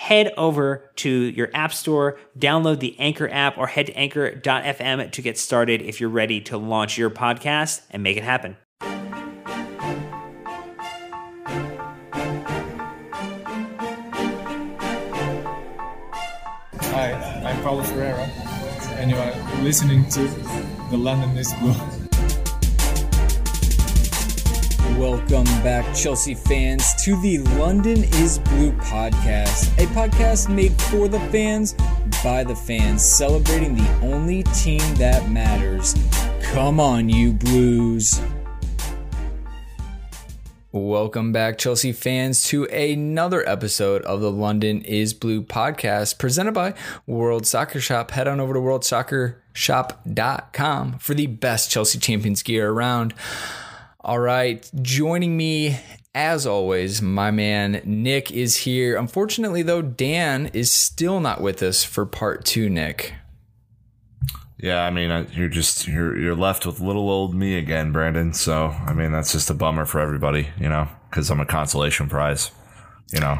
Head over to your app store, download the Anchor app, or head to anchor.fm to get started if you're ready to launch your podcast and make it happen. Hi, I'm Paulo Ferreira, and you are listening to The London is Blue. Welcome back, Chelsea fans, to the London is Blue podcast, a podcast made for the fans, by the fans, celebrating the only team that matters. Come on, you Blues. Welcome back, Chelsea fans, to another episode of the London is Blue podcast presented by World Soccer Shop. Head on over to worldsoccershop.com for the best Chelsea Champions gear around. All right, joining me as always, my man Nick is here. Unfortunately, though, Dan is still not with us for part two, Nick. Yeah, I mean, you're just you're you're left with little old me again, Brandon. So, I mean, that's just a bummer for everybody, you know, because I'm a consolation prize, you know.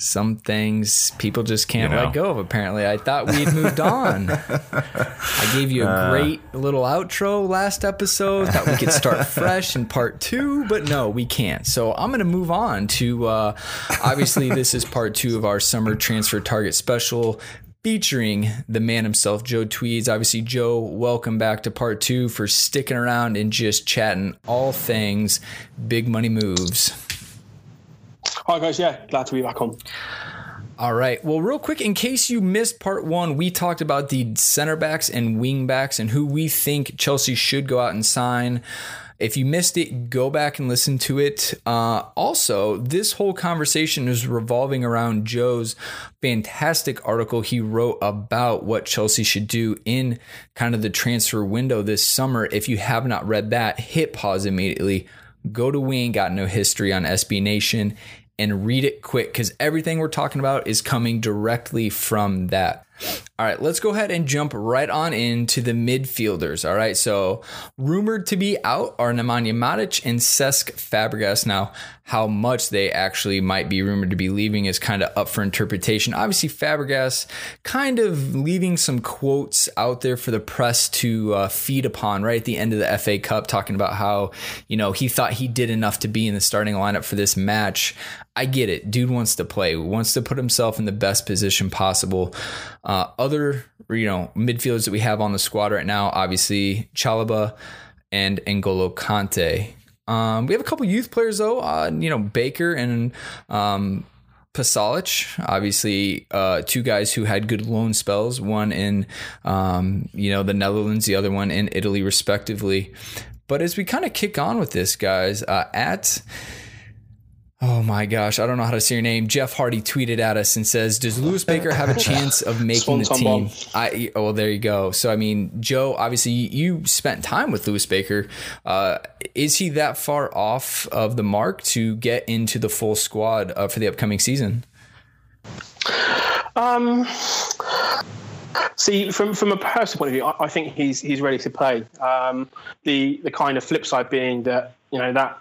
Some things people just can't You know. let go of, apparently. I thought we'd moved on. I gave you a Uh. great little outro last episode. Thought we could start fresh in part two, but no, we can't. So I'm going to move on to uh, obviously, this is part two of our summer transfer target special. Featuring the man himself, Joe Tweeds. Obviously, Joe, welcome back to part two for sticking around and just chatting all things big money moves. Hi guys, yeah, glad to be back on. All right. Well, real quick, in case you missed part one, we talked about the center backs and wing backs and who we think Chelsea should go out and sign. If you missed it, go back and listen to it. Uh, also, this whole conversation is revolving around Joe's fantastic article he wrote about what Chelsea should do in kind of the transfer window this summer. If you have not read that, hit pause immediately. Go to We Ain't Got No History on SB Nation and read it quick because everything we're talking about is coming directly from that. All right, let's go ahead and jump right on into the midfielders. All right, so rumored to be out are Nemanja Matic and Cesc Fabregas. Now, how much they actually might be rumored to be leaving is kind of up for interpretation. Obviously, Fabregas kind of leaving some quotes out there for the press to uh, feed upon right at the end of the FA Cup, talking about how, you know, he thought he did enough to be in the starting lineup for this match. I get it. Dude wants to play, wants to put himself in the best position possible. Uh, other, you know, midfielders that we have on the squad right now, obviously Chalobah and N'Golo Kante. Um, we have a couple youth players though. Uh, you know, Baker and um, Pasalic, obviously, uh, two guys who had good loan spells, one in, um, you know, the Netherlands, the other one in Italy, respectively. But as we kind of kick on with this, guys, uh, at Oh my gosh, I don't know how to say your name. Jeff Hardy tweeted at us and says, "Does Lewis Baker have a chance of making the team?" I oh, well, there you go. So I mean, Joe, obviously you spent time with Lewis Baker. Uh, is he that far off of the mark to get into the full squad uh, for the upcoming season? Um. See, from from a personal point of view, I, I think he's he's ready to play. Um, the the kind of flip side being that you know that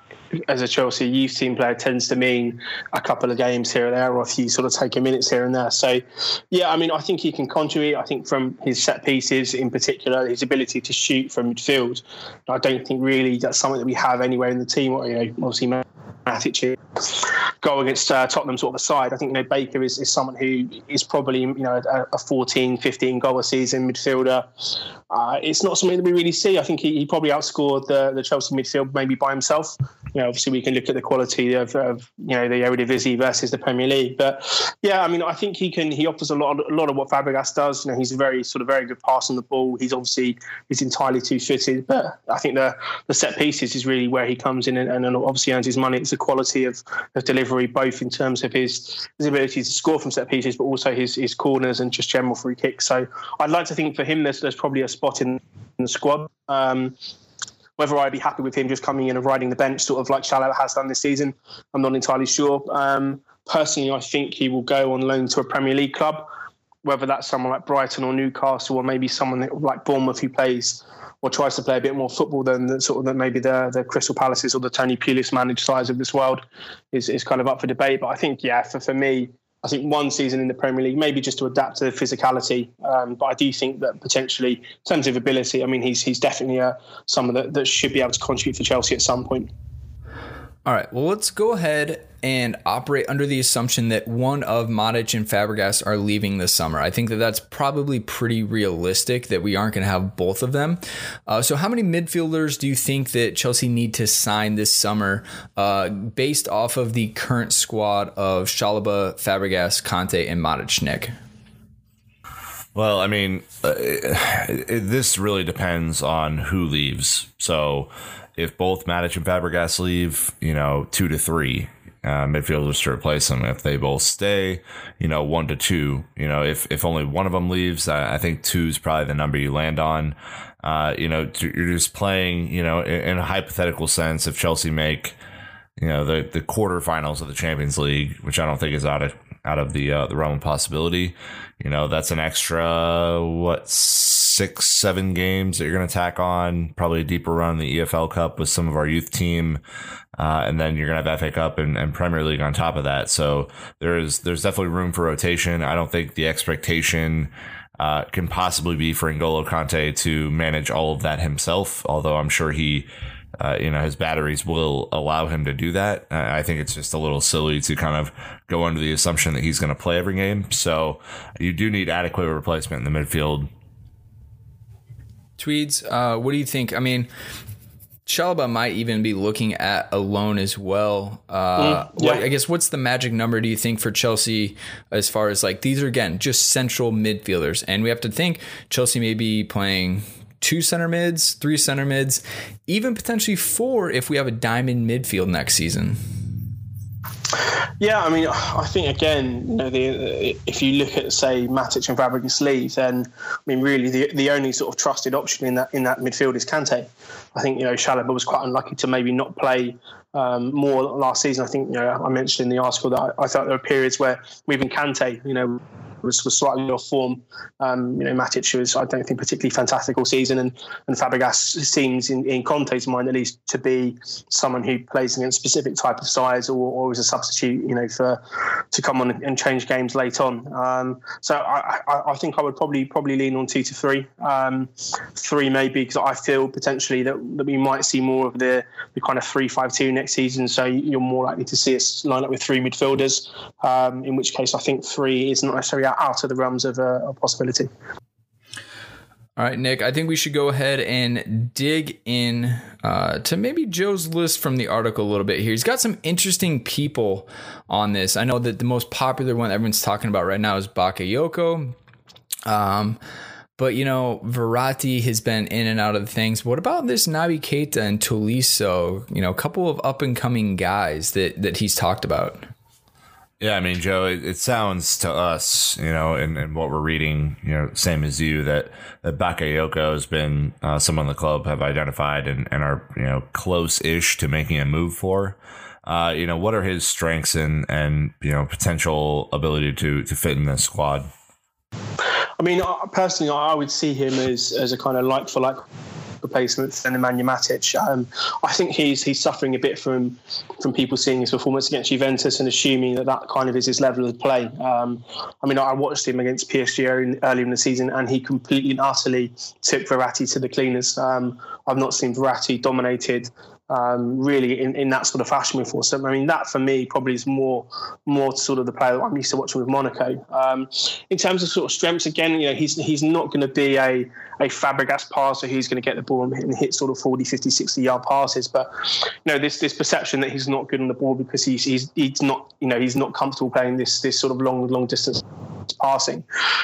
as a Chelsea youth team player tends to mean a couple of games here and there, or a few sort of taking minutes here and there. So, yeah, I mean, I think he can contribute. I think from his set pieces in particular, his ability to shoot from midfield, I don't think really that's something that we have anywhere in the team. Or, You know, obviously Matic go against uh, Tottenham sort of aside, I think you know Baker is, is someone who is probably you know a, a 14, 15 goal a season midfielder. Uh, it's not something that we really see. I think he, he probably outscored the, the Chelsea midfield maybe by himself. You know, obviously we can look at the quality of, of you know the Eredivisie versus the Premier League, but yeah, I mean I think he can he offers a lot a lot of what Fabregas does. You know, he's a very sort of very good pass on the ball. He's obviously he's entirely too fitted, but I think the the set pieces is really where he comes in and, and obviously earns his money. It's the quality of, of delivery, both in terms of his his ability to score from set pieces, but also his his corners and just general free kicks. So I'd like to think for him there's there's probably a spot in, in the squad. Um, whether I'd be happy with him just coming in and riding the bench, sort of like Chalobah has done this season, I'm not entirely sure. Um, personally, I think he will go on loan to a Premier League club, whether that's someone like Brighton or Newcastle, or maybe someone like Bournemouth who plays or tries to play a bit more football than the, sort of maybe the the Crystal Palaces or the Tony Pulis managed sides of this world is, is kind of up for debate. But I think, yeah, for, for me, I think one season in the Premier League, maybe just to adapt to the physicality. Um, but I do think that potentially, in terms of ability, I mean, he's he's definitely a, someone that, that should be able to contribute for Chelsea at some point. All right, well, let's go ahead and operate under the assumption that one of Matic and Fabregas are leaving this summer. I think that that's probably pretty realistic that we aren't going to have both of them. Uh, so, how many midfielders do you think that Chelsea need to sign this summer uh, based off of the current squad of Chalobah, Fabregas, Kante, and Matic, Nick? Well, I mean, uh, it, it, this really depends on who leaves. So, if both Matic and Fabregas leave, you know, two to three uh, midfielders to replace them. If they both stay, you know, one to two. You know, if if only one of them leaves, I, I think two is probably the number you land on. Uh, you know, you're just playing. You know, in, in a hypothetical sense, if Chelsea make you know the the quarterfinals of the Champions League, which I don't think is out of out of the uh, the realm of possibility. You know, that's an extra what six, seven games that you're going to tack on. Probably a deeper run in the EFL Cup with some of our youth team, uh, and then you're going to have FA Cup and, and, Premier League on top of that. So there is there's definitely room for rotation. I don't think the expectation. Uh, can possibly be for N'Golo Kante to manage all of that himself, although I'm sure he uh, you know, his batteries will allow him to do that. I think it's just a little silly to kind of go under the assumption that he's going to play every game. So you do need adequate replacement in the midfield. Tweeds, uh, what do you think? I mean, Chalobah might even be looking at a loan as well. Uh, mm, yeah. what, I guess what's the magic number do you think for Chelsea as far as like these are again just central midfielders, and we have to think Chelsea may be playing two center mids, three center mids, even potentially four if we have a diamond midfield next season. Yeah, I mean, I think again, you know, the, if you look at say Matic and Fabregas leave, then I mean, really, the the only sort of trusted option in that in that midfield is Kante. I think you know Chalobah was quite unlucky to maybe not play um, more last season. I think you know I mentioned in the article that I, I thought there were periods where even Kante, you know, was, was slightly off form. Um, you know, Matic was, I don't think, particularly fantastic all season, and and Fabregas seems, in, in Conte's mind at least, to be someone who plays against a specific type of size or, or is a substitute, you know, for to come on and change games late on. Um, so I, I, I, think I would probably probably lean on two to three, um, three maybe because I feel potentially that, that we might see more of the, the kind of three five two next season. So you're more likely to see us line up with three midfielders. Um, in which case, I think three is not necessarily out of the realms of a possibility. All right, Nick, I think we should go ahead and dig in uh, to maybe Joe's list from the article a little bit here. He's got some interesting people on this. I know that the most popular one everyone's talking about right now is Bakayoko. Um, but you know, Verratti has been in and out of things. What about this Naby Keita and Tolisso? You know, a couple of up and coming guys that that he's talked about. Yeah, I mean, Joe, it, it sounds to us, you know, and, and what we're reading, you know, same as you, that, that Bakayoko has been uh, someone the club have identified and, and are, you know, close ish to making a move for. Uh, you know, what are his strengths and, and, you know, potential ability to, to fit in this squad? I mean, personally, I would see him as, as a kind of like for like replacement for Nemanja Matic. Um, I think he's he's suffering a bit from from people seeing his performance against Juventus and assuming that that kind of is his level of play. Um, I mean, I watched him against PSG early, early in the season, and he completely and utterly took Verratti to the cleaners. Um, I've not seen Verratti dominated um, really in, in that sort of fashion before. So I mean, that for me probably is more more sort of the player that I'm used to watching with Monaco. Um, in terms of sort of strengths, again, you know, he's he's not going to be a a Fabregas passer who's going to get the ball and hit, sort of 40, 50, 60 yard passes. But you know, this this perception that he's not good on the ball because he's he's he's not you know he's not comfortable playing this this sort of long long distance passing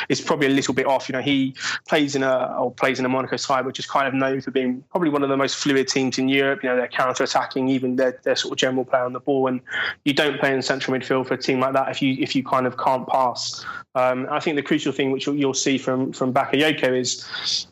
is probably a little bit off. You know, he plays in a or plays in a Monaco side which is kind of known for being probably one of the most fluid teams in Europe. You know, they're counter attacking, even their, their sort of general play on the ball. And you don't play in central midfield for a team like that if you if you kind of can't pass. Um, I think the crucial thing which you'll, you'll see from from Bakayoko is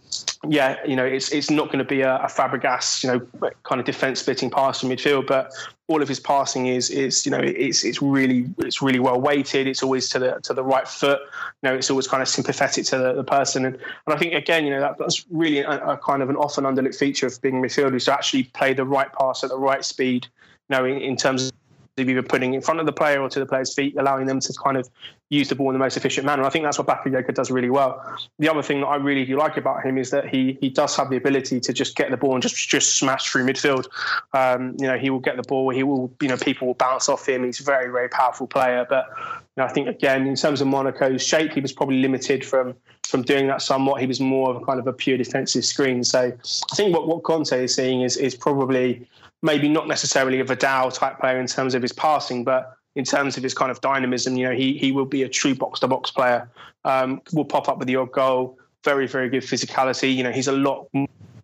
yeah, you know, it's it's not going to be a, a Fabregas, you know, kind of defense splitting pass from midfield, but all of his passing is is you know it's it's really it's really well weighted. It's always to the to the right foot. You know, it's always kind of sympathetic to the, the person. And, and I think again, you know, that, that's really a, a, kind of an often underlooked feature of being a midfielder is to actually play the right pass at the right speed. You know, in, in terms of either putting in front of the player or to the player's feet, allowing them to kind of use the ball in the most efficient manner. I think that's what Bakayoko does really well. The other thing that I really do like about him is that he he does have the ability to just get the ball and just just smash through midfield. Um, you know, he will get the ball. He will, you know, people will bounce off him. He's a very very powerful player. But you know, I think again, in terms of Monaco's shape, he was probably limited from from doing that somewhat. He was more of a kind of a pure defensive screen. So I think what what Conte is seeing is is probably maybe not necessarily a Vidal type player in terms of his passing, but in terms of his kind of dynamism, you know, he he will be a true box to box player. Um, will pop up with the odd goal. Very very good physicality. You know, he's a lot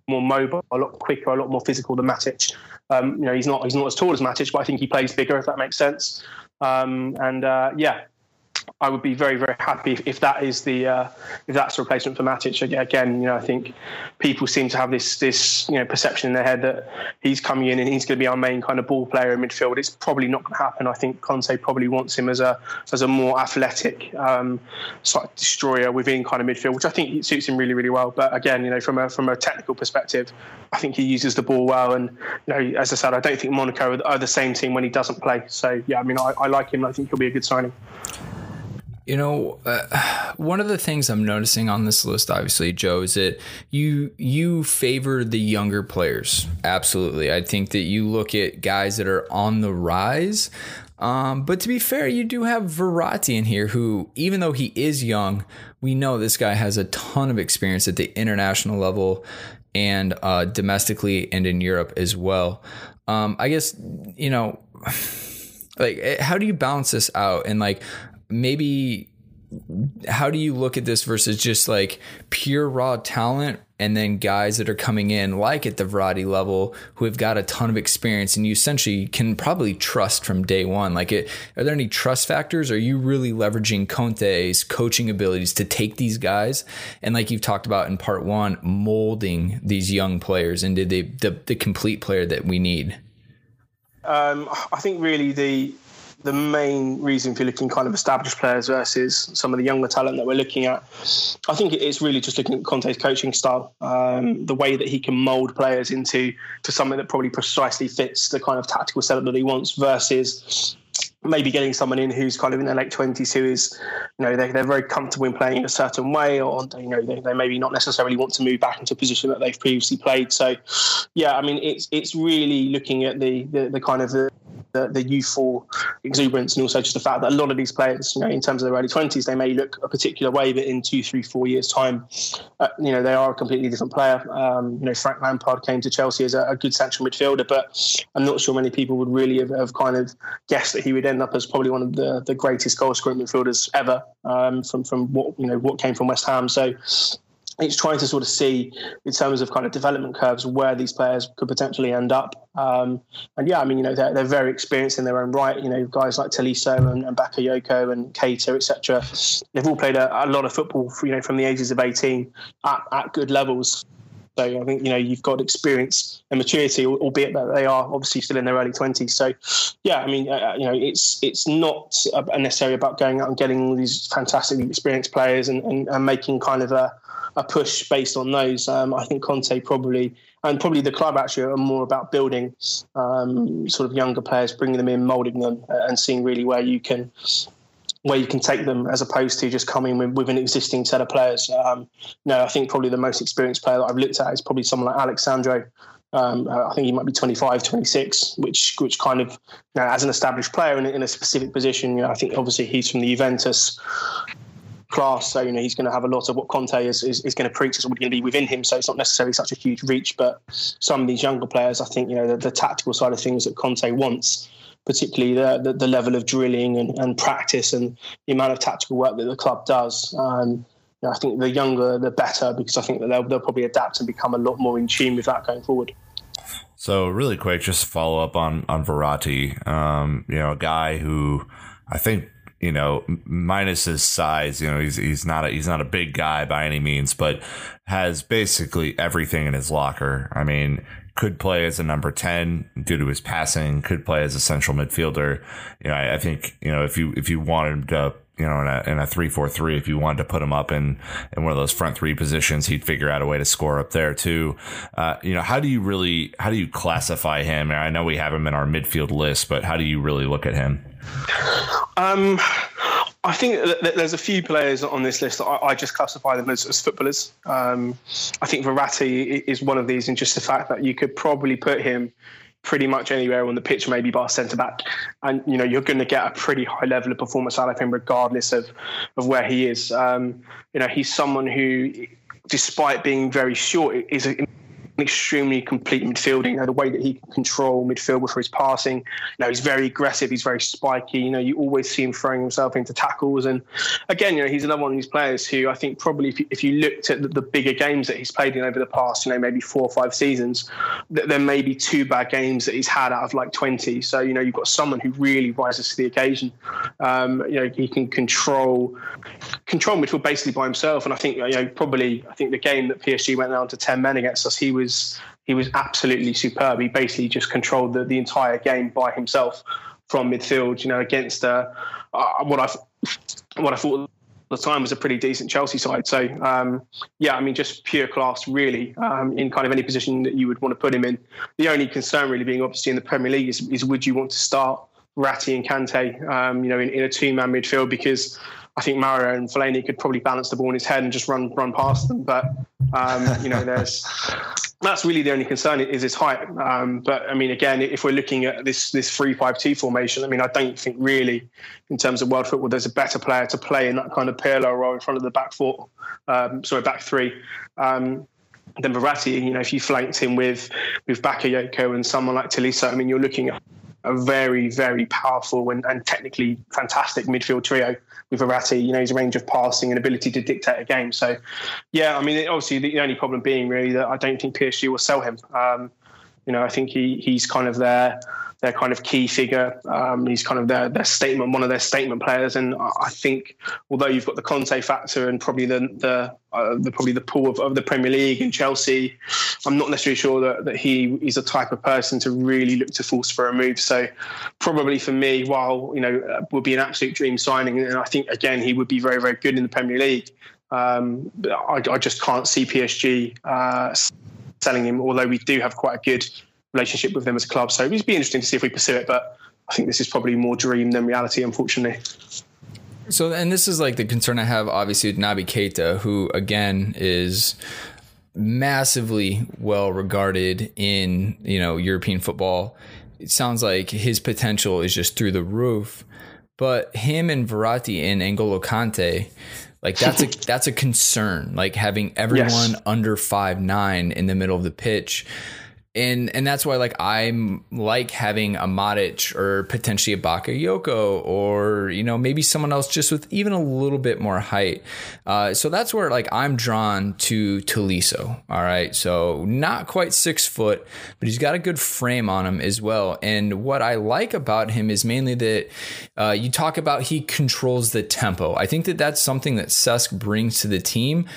more mobile, a lot quicker, a lot more physical than Matic. Um, you know, he's not he's not as tall as Matic, but I think he plays bigger if that makes sense. Um, and uh, yeah, I would be very, very happy if, if that is the uh, if that's replacement for Matic. Again, you know, I think people seem to have this this you know perception in their head that he's coming in and he's going to be our main kind of ball player in midfield. It's probably not going to happen. I think Conte probably wants him as a as a more athletic um, sort of destroyer within kind of midfield, which I think suits him really, really well. But again, you know, from a from a technical perspective, I think he uses the ball well. And you know, as I said, I don't think Monaco are the same team when he doesn't play. So yeah, I mean, I, I like him. I think he'll be a good signing. You know, uh, one of the things I'm noticing on this list, obviously, Joe, is that you you favor the younger players. Absolutely, I think that you look at guys that are on the rise. Um, but to be fair, you do have Verratti in here, who, even though he is young, we know this guy has a ton of experience at the international level and uh, domestically and in Europe as well. Um, I guess you know like eh, how do you balance this out and like maybe how do you look at this versus just like pure raw talent and then guys that are coming in like at the Verratti level who have got a ton of experience and you essentially can probably trust from day one? Like it are there any trust factors? Are you really leveraging Conte's coaching abilities to take these guys? And like you've talked about in part 1 molding these young players into the the, the complete player that we need. Um, I think really the the main reason for looking kind of established players versus some of the younger talent that we're looking at, I think it's really just looking at Conte's coaching style, um, the way that he can mould players into to something that probably precisely fits the kind of tactical setup that he wants versus maybe getting someone in who's kind of in their late 20s who is, you know, they, they're very comfortable in playing in a certain way or, you know, they, they maybe not necessarily want to move back into a position that they've previously played. So, yeah, I mean, it's it's really looking at the, the, the kind of the, the, the youthful exuberance and also just the fact that a lot of these players, you know, in terms of their early 20s, they may look a particular way, but in two, three, four years' time, uh, you know, they are a completely different player. Um, you know, Frank Lampard came to Chelsea as a, a, good central midfielder, but I'm not sure many people would really have, have, kind of guessed that he would end up as probably one of the, the greatest goal scoring midfielders ever um, from, from what, you know, what came from West Ham. So it's trying to sort of see in terms of kind of development curves where these players could potentially end up. Um, and yeah, I mean, you know, they're, they're very experienced in their own right. You know, guys like Tolisso and, and Bakayoko and Keita, etc. They've all played a, a, lot of football, you know, from the ages of 18 at, at good levels. So I think you know you've got experience and maturity, albeit that they are obviously still in their early twenties. So, yeah, I mean, uh, you know, it's it's not necessarily about going out and getting these fantastic experienced players and, and, and making kind of a a push based on those. Um, I think Conte probably and probably the club actually are more about building um, sort of younger players, bringing them in, molding them, uh, and seeing really where you can where you can take them as opposed to just coming with, with an existing set of players. Um, no, I think probably the most experienced player that I've looked at is probably someone like Alex Sandro. Um, I think he might be 25, 26, which which kind of, you know, as an established player in, in a specific position, you know, I think obviously he's from the Juventus class. So, you know, he's going to have a lot of what Conte is, is, is going to preach is going to be within him. So it's not necessarily such a huge reach. But some of these younger players, I think, you know, the, the tactical side of things that Conte wants, particularly the, the, the level of drilling and, and, practice and the amount of tactical work that the club does. Um, you know, I think the younger, the better, because I think that they'll, they'll probably adapt and become a lot more in tune with that going forward. So really quick, just follow up on on Verratti. Um, you know, a guy who I think you know, minus his size, you know, he's he's not a he's not a big guy by any means, but has basically everything in his locker. I mean, could play as a number 10 due to his passing, could play as a central midfielder. You know, I, I think, you know, if you if you wanted to you know, in a in a three four three, if you wanted to put him up in in one of those front three positions, he'd figure out a way to score up there too. Uh, you know, how do you really how do you classify him? I know we have him in our midfield list, but how do you really look at him? Um, I think there's a few players on this list that I, just classify them as, as footballers. Um, I think Verratti is one of these, in just the fact that you could probably put him pretty much anywhere on the pitch, maybe bar centre back, and you know you're going to get a pretty high level of performance out of him, regardless of of where he is. Um, you know, he's someone who, despite being very short, is a extremely complete midfielding. You know, the way that he can control midfield with his passing. You know, he's very aggressive. He's very spiky. You know, you always see him throwing himself into tackles. And again, you know, he's another one of these players who I think probably if you, if you looked at the, the, bigger games that he's played in over the past, you know, maybe four or five seasons, th- there may be two bad games that he's had out of like 20. So, you know, you've got someone who really rises to the occasion. Um, you know, he can control control midfield basically by himself. And I think, you know, probably, I think the game that PSG went down to 10 men against us, he was was he was absolutely superb. He basically just controlled the, the entire game by himself from midfield. You know, against uh, uh, what I what I thought the time was a pretty decent Chelsea side. So um, yeah, I mean, just pure class, really, um, in kind of any position that you would want to put him in. The only concern, really, being obviously in the Premier League, is, is would you want to start Ratty and Kante, um, you know, in, in a two-man midfield because I think Marouane Fellaini could probably balance the ball in his head and just run run past them. But um, you know, there's that's really the only concern is his height. Um, but I mean, again, if we're looking at this this three five two formation, I mean, I don't think really, in terms of world football, there's a better player to play in that kind of Pirlo role in front of the back four, um, sorry, back three. Um, than Verratti, you know, if you flanked him with with Bakayoko and someone like Tolisso, I mean, you're looking at a very, very powerful and, and technically fantastic midfield trio with Verratti. You know, his range of passing and ability to dictate a game. So, yeah, I mean, obviously the only problem being really that I don't think PSG will sell him. Um, you know, I think he he's kind of there their kind of key figure. Um, he's kind of their, their statement, one of their statement players. And I think although you've got the Conte factor and probably the the, uh, the probably the pool of, of, the Premier League and Chelsea, I'm not necessarily sure that, that he is a type of person to really look to force for a move. So probably for me, while you know uh, would be an absolute dream signing, and I think again he would be very very good in the Premier League. Um, I, I, just can't see PSG uh, selling him. Although we do have quite a good relationship with them as a club. So it'd be interesting to see if we pursue it, but I think this is probably more dream than reality, unfortunately. So, and this is like the concern I have, obviously, with Naby Keita, who again is massively well regarded in you know European football it sounds like his potential is just through the roof. But him and Verratti and N'Golo Kante, like that's a that's a concern. Like having everyone Yes. under five nine in the middle of the pitch. And and that's why like I'm like having a Matic or potentially a Bakayoko or you know maybe someone else just with even a little bit more height. Uh, so that's where like I'm drawn to Tolisso. All right, so not quite six foot, but he's got a good frame on him as well. And what I like about him is mainly that uh, you talk about he controls the tempo. I think that that's something that Cesc brings to the team,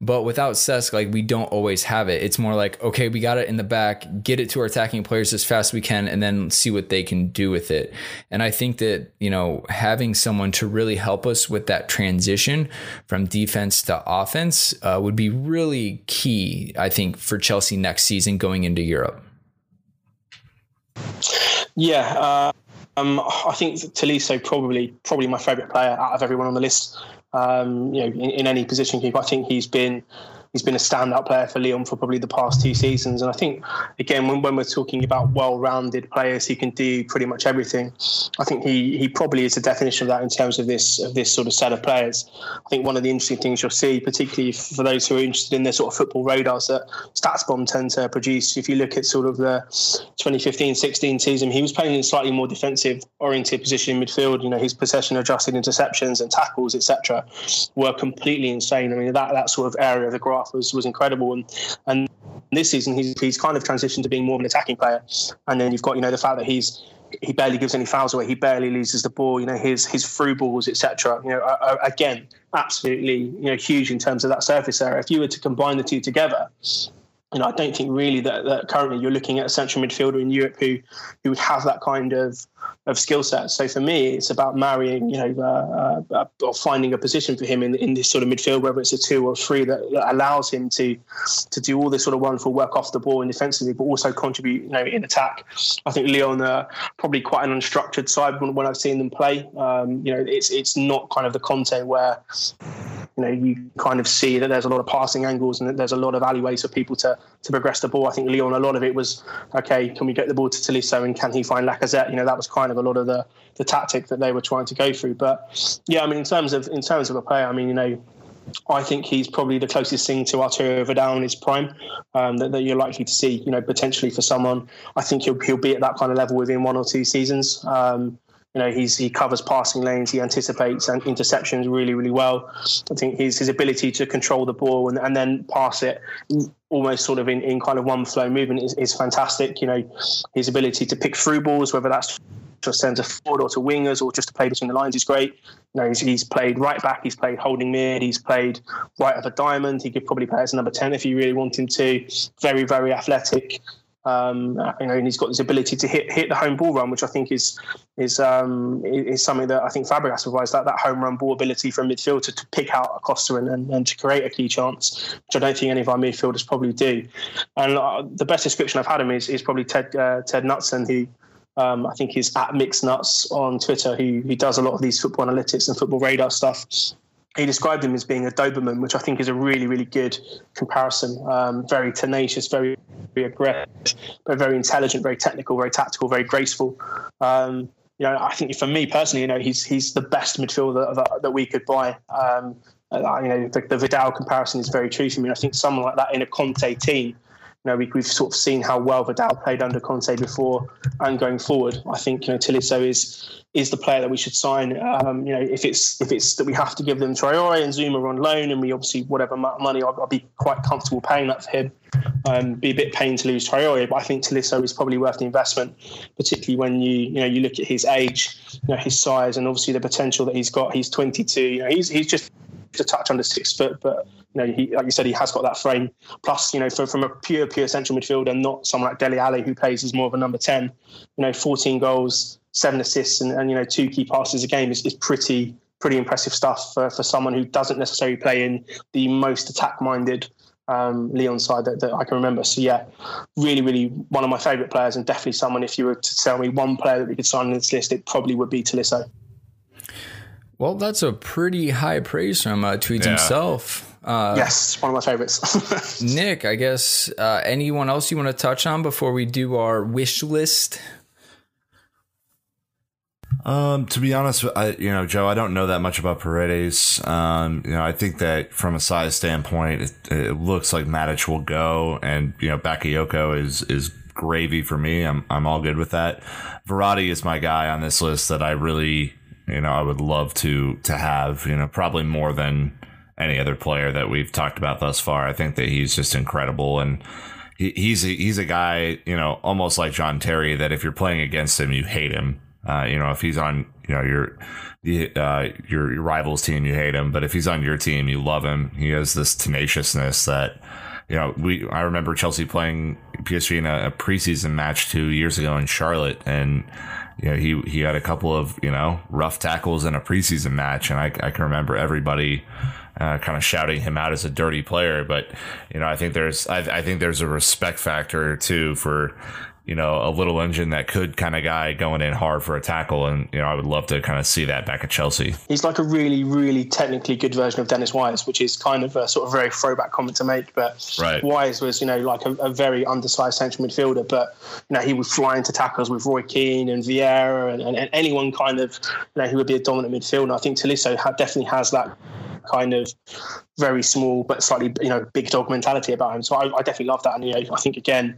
but without Cesc, like we don't always have it. It's more like okay, we got it in the back, get it to our attacking players as fast as we can, and then see what they can do with it. And I think that you know having someone to really help us with that transition from defense to offense uh, would be really key. I think for Chelsea next season going into Europe. Yeah, uh, um, I think Tolisso probably probably my favourite player out of everyone on the list. Um, you know, in, in any position I think he's been he's been a standout player for Lyon for probably the past two seasons. And I think again, when, when we're talking about well-rounded players who can do pretty much everything, I think he he probably is the definition of that in terms of this of this sort of set of players. I think one of the interesting things you'll see, particularly for those who are interested in their sort of football radars that StatsBomb tend to produce, if you look at sort of the 2015-16 season, he was playing in a slightly more defensive oriented position in midfield. You know, his possession adjusted interceptions and tackles, etc., were completely insane. I mean, that that sort of area of the graph was was incredible, and and this season he's he's kind of transitioned to being more of an attacking player. And then you've got you know the fact that he's he barely gives any fouls away. He barely loses the ball. You know his his through balls, etc. You know, are, are, again, absolutely you know huge in terms of that surface area. If you were to combine the two together, you know, I don't think really that, that currently you're looking at a central midfielder in Europe who who would have that kind of of skill set. So for me, it's about marrying, you know, uh, uh, or finding a position for him in, in this sort of midfield, whether it's a two or three, that, allows him to to do all this sort of wonderful work off the ball and defensively, but also contribute, you know, in attack. I think Lyon are probably quite an unstructured side when, when I've seen them play. Um, you know, it's it's not kind of the Conte where you know you kind of see that there's a lot of passing angles and there's a lot of alleyways for people to to progress the ball. I think Lyon, a lot of it was okay. Can we get the ball to Tolisso and can he find Lacazette? You know, that was kind of a lot of the the tactic that they were trying to go through. But yeah, I mean, in terms of in terms of a player, I mean, you know. I think he's probably the closest thing to Arturo Vidal in his prime um, that, that, you're likely to see. You know, potentially for someone, I think he'll he'll be at that kind of level within one or two seasons. Um, you know, he's he covers passing lanes, he anticipates and interceptions really, really well. I think his his ability to control the ball and, and then pass it almost sort of in, in kind of one flow movement is, is fantastic. You know, his ability to pick through balls, whether that's to centre forward or to wingers or just to play between the lines is great. You know, he's, he's played right back, he's played holding mid, he's played right of a diamond. He could probably play as a number 10 if you really want him to. Very, very athletic. Um, you know, and he's got this ability to hit hit the home ball run, which I think is is um, is something that I think Fabregas provides that that home run ball ability from midfield to, to pick out a Costa and, and, and, to create a key chance, which I don't think any of our midfielders probably do. And uh, the best description I've had him is, is probably Ted uh, Ted Knutson, who um, I think is at mixedknuts on Twitter, who who does a lot of these football analytics and football radar stuff he described him as being a Doberman, which I think is a really, really good comparison. Um, very tenacious, very, very aggressive, but very intelligent, very technical, very tactical, very graceful. Um, you know, I think for me personally, you know, he's he's the best midfielder that, that we could buy. Um, uh, you know, the, the Vidal comparison is very true for me. I think someone like that in a Conte team you know, we, have sort of seen how well Vidal played under Conte before and going forward. I think you know Tolisso is is the player that we should sign. Um, you know, if it's if it's that we have to give them Traore and Zouma on loan, and we obviously whatever money I'll, I'll be quite comfortable paying that for him. Um, be a bit pain to lose Traore, but I think Tolisso is probably worth the investment, particularly when you you know you look at his age, you know his size, and obviously the potential that he's got. He's 22. You know, he's he's just a touch under six foot, but you know, he, like you said, he has got that frame. Plus, you know, for, from a pure, pure central midfielder, not someone like Dele Alli who plays as more of a number 10, you know, 14 goals, seven assists, and, and you know, two key passes a game is, is pretty, pretty impressive stuff for, for someone who doesn't necessarily play in the most attack minded um, Lyon side that, that, I can remember. So yeah, really, really one of my favourite players, and definitely someone. If you were to tell me one player that we could sign on this list, it probably would be Tolisso. Well, that's a pretty high praise from uh, Tweeds yeah. himself. Uh, yes, one of my favorites. Nick, I guess uh, anyone else you want to touch on before we do our wish list? Um, to be honest, I you know Joe, I don't know that much about Paredes. Um, you know, I think that from a size standpoint, it, it looks like Matic will go, and you know Bakayoko is is gravy for me. I'm I'm all good with that. Verratti is my guy on this list that I really you know I would love to to have. You know, probably more than any other player that we've talked about thus far. I think that he's just incredible and he, he's a, he's a guy, you know, almost like John Terry that if you're playing against him, you hate him. Uh, you know, if he's on, you know, your uh, your your rival's team, you hate him, but if he's on your team, you love him. He has this tenaciousness that, you know, we I remember Chelsea playing PSG in a, a preseason match two years ago in Charlotte, and you know he he had a couple of you know rough tackles in a preseason match, and I I can remember everybody uh, kind of shouting him out as a dirty player. But you know, I think there's I, I think there's a respect factor too for you know a little engine that could kind of guy going in hard for a tackle, and you know I would love to kind of see that back at Chelsea. He's like a really really technically good version of Dennis Wise, which is kind of a sort of very throwback comment to make. But right. Wise was you know like a, a, very undersized central midfielder, but you know he would fly into tackles with Roy Keane and Vieira and, and, and anyone kind of you know who would be a dominant midfielder. I think Tolisso ha- definitely has that kind of very small but slightly you know big dog mentality about him. So I, I, definitely love that. And you know, I think again,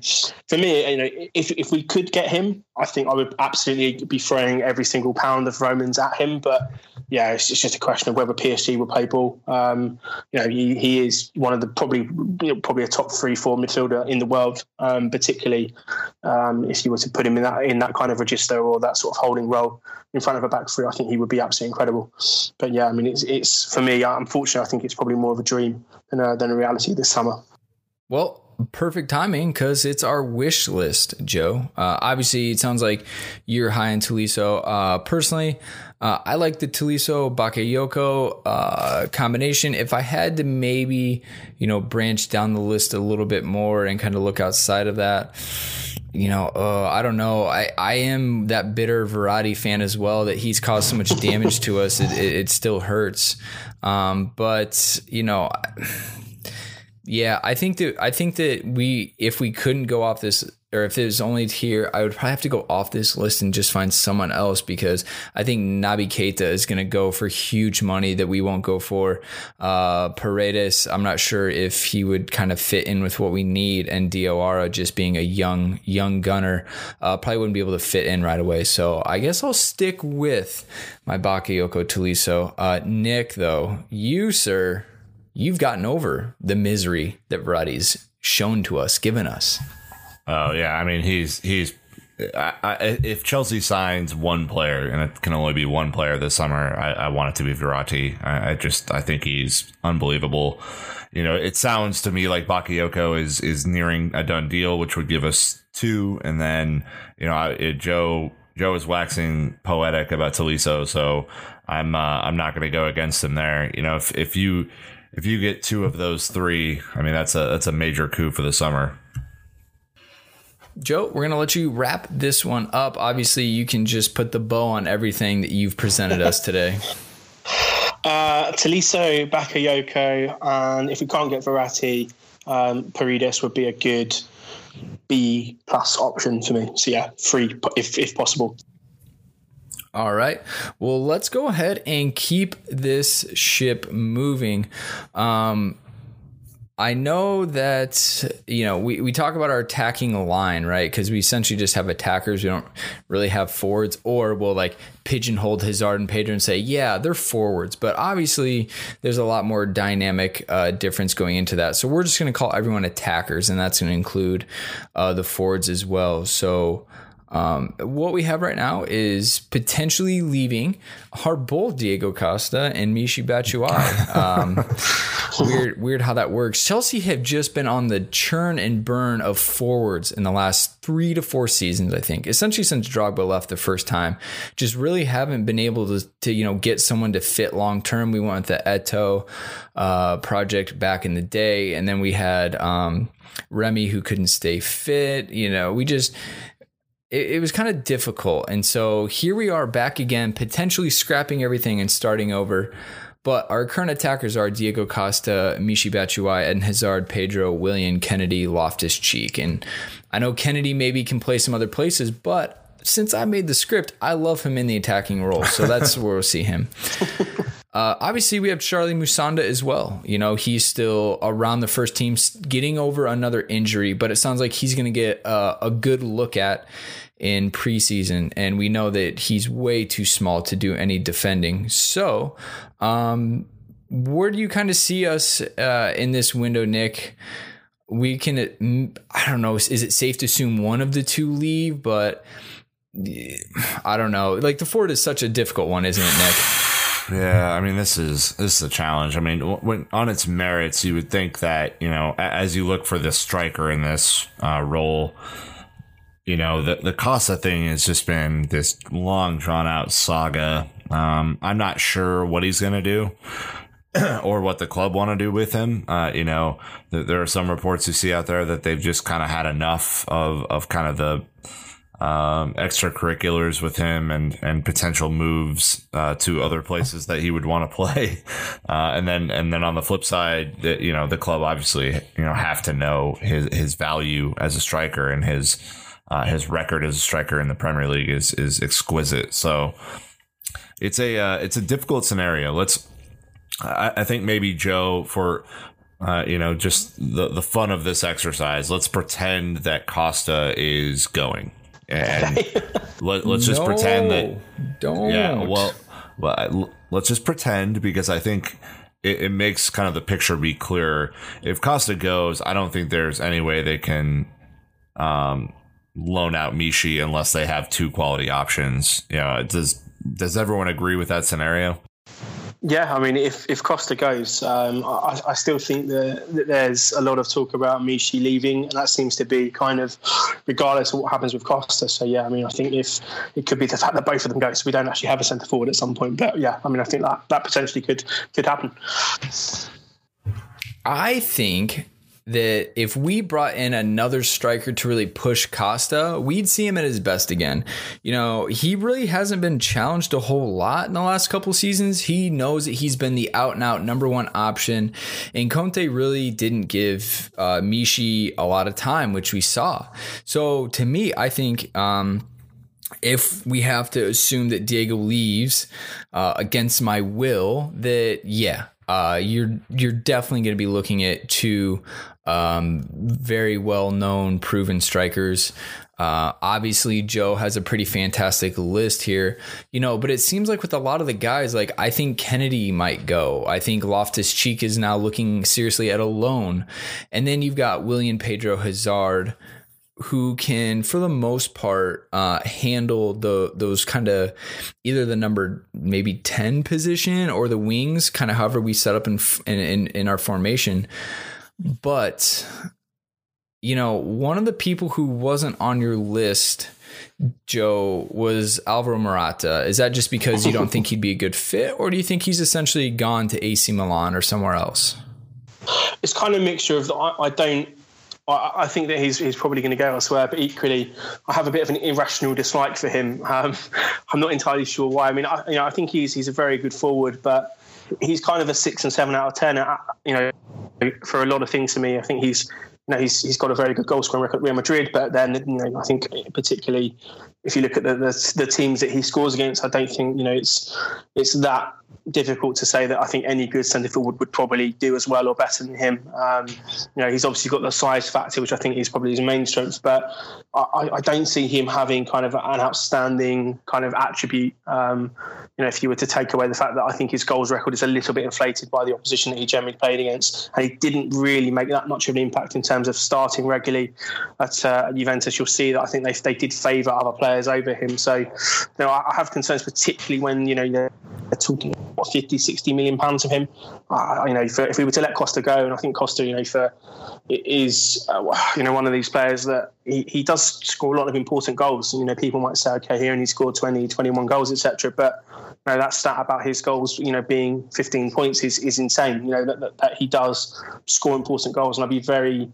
for me, you know, if if we could get him, I think I would absolutely be throwing every single pound of Romans at him. But yeah, it's, just a question of whether PSG will play ball. Um, you know, he, he is one of the probably probably a top three four midfielder in the world, um, particularly um, if you were to put him in that in that kind of register or that sort of holding role in front of a back three. I think he would be absolutely incredible. But yeah, I mean, it's it's for me. Unfortunately, I think it's probably more of a dream than a, than a reality this summer. Well, perfect timing because it's our wish list, Joe. Uh, obviously, it sounds like you're high on Tolisso. Uh, personally, uh, I like the Tolisso Bakayoko uh, combination. If I had to maybe, you know, branch down the list a little bit more and kind of look outside of that, you know, uh, I don't know. I, I am that bitter Verratti fan as well that he's caused so much damage to us. It, it, it still hurts. Um, but, you know, yeah, I think that I think that we if we couldn't go off this or if it was only here, I would probably have to go off this list and just find someone else because I think Naby Keita is going to go for huge money that we won't go for. Uh, Paredes, I'm not sure if he would kind of fit in with what we need, and Diawara just being a young young gunner uh, probably wouldn't be able to fit in right away. So I guess I'll stick with my Bakayoko Tolisso. Uh, Nick, though, you sir you've gotten over the misery that Verratti's shown to us, given us. Oh yeah, I mean he's he's. I, I, if Chelsea signs one player, and it can only be one player this summer, I, I want it to be Verratti. I, just I think he's unbelievable. You know, it sounds to me like Bakayoko is is nearing a done deal, which would give us two, and then you know it, Joe Joe is waxing poetic about Tolisso, so I'm uh, I'm not going to go against him there. You know, if if you if you get two of those three, I mean that's a that's a major coup for the summer. Joe, we're gonna let you wrap this one up. Obviously, you can just put the bow on everything that you've presented us today. Uh, Tolisso, Bakayoko, and if we can't get Verratti, um, Paredes would be a good B plus option for me. So yeah, free if if possible. All right. Well, let's go ahead and keep this ship moving. Um, I know that, you know, we, we talk about our attacking line, right? Because we essentially just have attackers. We don't really have forwards, or we'll like pigeonhole Hazard and Pedro and say, yeah, they're forwards. But obviously, there's a lot more dynamic uh, difference going into that. So we're just going to call everyone attackers, and that's going to include uh, the forwards as well. So, um, what we have right now is potentially leaving our both Diego Costa and Michy Batshuayi. Um, weird, weird how that works. Chelsea have just been on the churn and burn of forwards in the last three to four seasons. I think essentially since Drogba left the first time, just really haven't been able to, to you know get someone to fit long term. We went with the Eto'o uh, project back in the day, and then we had um, Remy who couldn't stay fit. You know, we just it, it was kind of difficult. And so here we are back again, potentially scrapping everything and starting over. But our current attackers are Diego Costa, Michy Batshuayi, and Hazard, Pedro, Willian, Kennedy, Loftus Cheek. And I know Kennedy maybe can play some other places, but since I made the script, I love him in the attacking role. So that's where we'll see him. Uh, obviously, we have Charlie Musonda as well. You know, he's still around the first team, getting over another injury, but it sounds like he's going to get uh, a good look at in preseason. And we know that he's way too small to do any defending. So, um, where do you kind of see us uh, in this window, Nick? We can, I don't know, is it safe to assume one of the two leave? But I don't know. Like the Ford is such a difficult one, isn't it, Nick? Yeah, I mean this is this is a challenge. I mean, when on its merits, you would think that you know, as you look for the striker in this uh, role, you know, the the Costa thing has just been this long drawn out saga. Um, I'm not sure what he's gonna do. or what the club want to do with him. Uh, you know, th- there are some reports you see out there that they've just kind of had enough of, of kind of the um, extracurriculars with him and and potential moves uh, to other places that he would want to play. Uh, and then and then on the flip side, that you know the club obviously you know have to know his his value as a striker and his uh, his record as a striker in the Premier League is is exquisite. So it's a uh, it's a difficult scenario. Let's I, I think maybe Joe for uh, you know, just the the fun of this exercise. Let's pretend that Costa is going and let, us just no, pretend that don't yeah well well let's just pretend because i think it, it, makes kind of the picture be clearer if costa goes i don't think there's any way they can um, loan out Michy unless they have two quality options you know does does everyone agree with that scenario yeah, I mean, if, if Costa goes, um, I, I, still think that, that, there's a lot of talk about Michy leaving, and that seems to be kind of regardless of what happens with Costa. So, yeah, I mean, I think if it could be the fact that both of them go, so we don't actually have a centre forward at some point. But yeah, I mean, I think that, that potentially could could happen. I think that if we brought in another striker to really push Costa, we'd see him at his best again. You know, he really hasn't been challenged a whole lot in the last couple seasons. He knows that he's been the out and out number one option, and Conte really didn't give uh, Michy a lot of time, which we saw. So to me, I think. Um, if we have to assume that Diego leaves uh, against my will, that yeah, uh, you're you're definitely going to be looking at two um, very well known, proven strikers. Uh, obviously, Joe has a pretty fantastic list here, you know, but it seems like with a lot of the guys, like I think Kenedy might go. I think Loftus Cheek is now looking seriously at a loan. And then you've got Willian Pedro Hazard, who can, for the most part, uh, handle the those kind of either the number maybe ten position or the wings, kind of however we set up in in, in our formation. But you know, one of the people who wasn't on your list, Joe, was Alvaro Morata. Is that just because you don't think he'd be a good fit, or do you think he's essentially gone to AC Milan or somewhere else? It's kind of a mixture of. I, I don't. I, I, think that he's he's probably going to go elsewhere, but equally, I have a bit of an irrational dislike for him. Um, I'm not entirely sure why. I mean, I, you know, I think he's he's a very good forward, but he's kind of a six and seven out of ten. Uh, you know, for a lot of things to me. I think he's you know he's he's got a very good goal scoring record at Real Madrid, but then you know I think particularly if you look at the, the, the teams that he scores against, I don't think you know it's it's that difficult to say that I think any good centre forward would probably do as well or better than him. Um, you know, he's obviously got the size factor, which I think is probably his main strength, but I, I don't see him having kind of an outstanding kind of attribute. Um, you know, if you were to take away the fact that I think his goals record is a little bit inflated by the opposition that he generally played against, and he didn't really make that much of an impact in terms of starting regularly at uh, Juventus, you'll see that I think they they did favour other players over him. So, you know, I, have concerns, particularly when you know they're, talking what 50, 60 million pounds of him. Uh, you know, if we were to let Costa go, and I think Costa, you know, for is uh, you know one of these players that he, he does score a lot of important goals. You know, people might say, okay, he only scored 20, 21 goals, etc. But you know, that stat about his goals, you know, being 15 points is, is insane. You know, that, that, that, he does score important goals. And I'd be very,